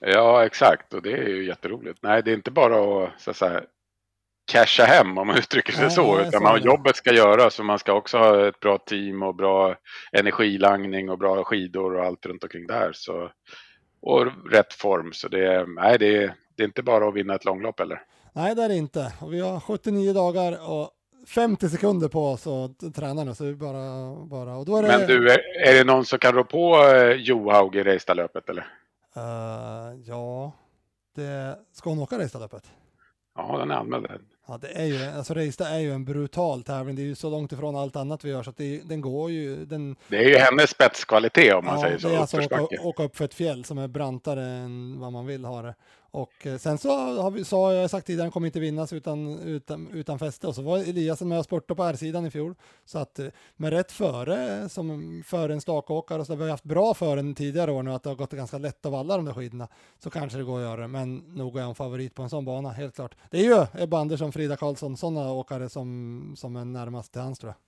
Ja, exakt, och det är ju jätteroligt. Nej, det är inte bara att så att säga, casha hem om man uttrycker sig nej, så, nej, utan man, jobbet ska göras och man ska också ha ett bra team och bra energilangning och bra skidor och allt runt omkring där. Så och rätt form. Så det, nej, det, är, det är inte bara att vinna ett långlopp eller? Nej, det är det inte. Och vi har 79 dagar och 50 sekunder på oss att träna nu, så det är bara, bara och då är det... Men du, är, det någon som kan rå på eh, Johaug i Reistadlöpet eller? Uh, ja, det... ska hon åka Reistadlöpet? Ja, den är anmäld. Ja, det är ju, alltså Reista är ju en brutal tävling. Det är ju så långt ifrån allt annat vi gör så att det, den går ju. Den... Det är ju hennes spetskvalitet om man ja, säger så. Det är alltså åka, åka upp för ett fjäll som är brantare än vad man vill ha det. Och eh, sen så har vi, sa jag sagt tidigare, den kommer inte vinnas utan, utan, utan fäste. Och så var Eliasen med och spurtade på R-sidan i fjol. Så att eh, med rätt före, som före en stakåkare, och så vi haft bra före tidigare år nu, att det har gått ganska lätt att valla de där skidorna, så kanske det går att göra det. Men nog är jag en favorit på en sån bana, helt klart. Det är ju Ebba Andersson, Frida Karlsson, sådana åkare som, som är närmast till hans tror jag.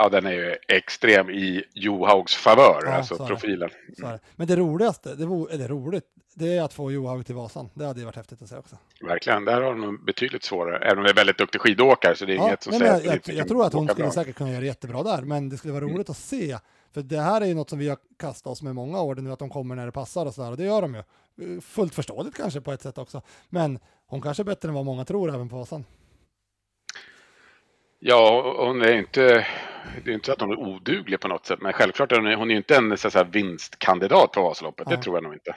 Ja, den är ju extrem i Johaugs favör, ja, alltså profilen. Det. Men det roligaste, det, vore, det roligt, det är att få Johaug till Vasan. Det hade ju varit häftigt att se också. Verkligen, där har hon betydligt svårare. Även om hon är väldigt duktig skidåkare så det är ja, inget som säger jag, jag, jag tror att hon skulle bra. säkert kunna göra jättebra där, men det skulle vara mm. roligt mm. att se. För det här är ju något som vi har kastat oss med många år nu, att de kommer när det passar och sådär, och det gör de ju. Fullt förståeligt kanske på ett sätt också. Men hon kanske är bättre än vad många tror även på Vasan. Ja, hon är inte, det är inte så att hon är oduglig på något sätt, men självklart är hon, hon är inte en så säga, vinstkandidat på Vasaloppet, Nej. det tror jag nog inte.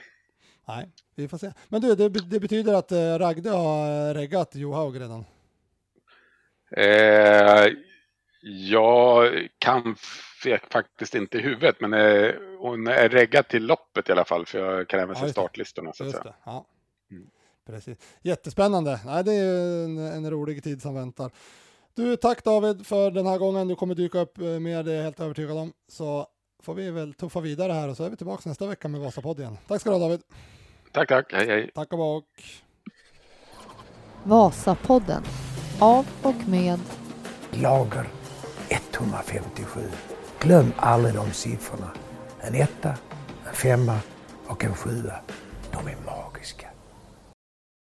Nej, vi får se. Men du, det, det betyder att eh, Ragde har reggat Johaug redan? Eh, jag kan faktiskt inte i huvudet, men eh, hon är reggad till loppet i alla fall, för jag kan även se startlistorna. Så att. Ja. Mm. Precis. Jättespännande. Nej, det är en, en rolig tid som väntar. Du, tack David för den här gången. Du kommer dyka upp eh, mer, det är jag helt övertygad om. Så får vi väl tuffa vidare här och så är vi tillbaka nästa vecka med Vasapodden. Tack ska du ha David. Tack, tack. Hej, hej. Tack och bock. Vasapodden av och med Lager 157. Glöm aldrig de siffrorna. En etta, en femma och en sjua. De är magiska.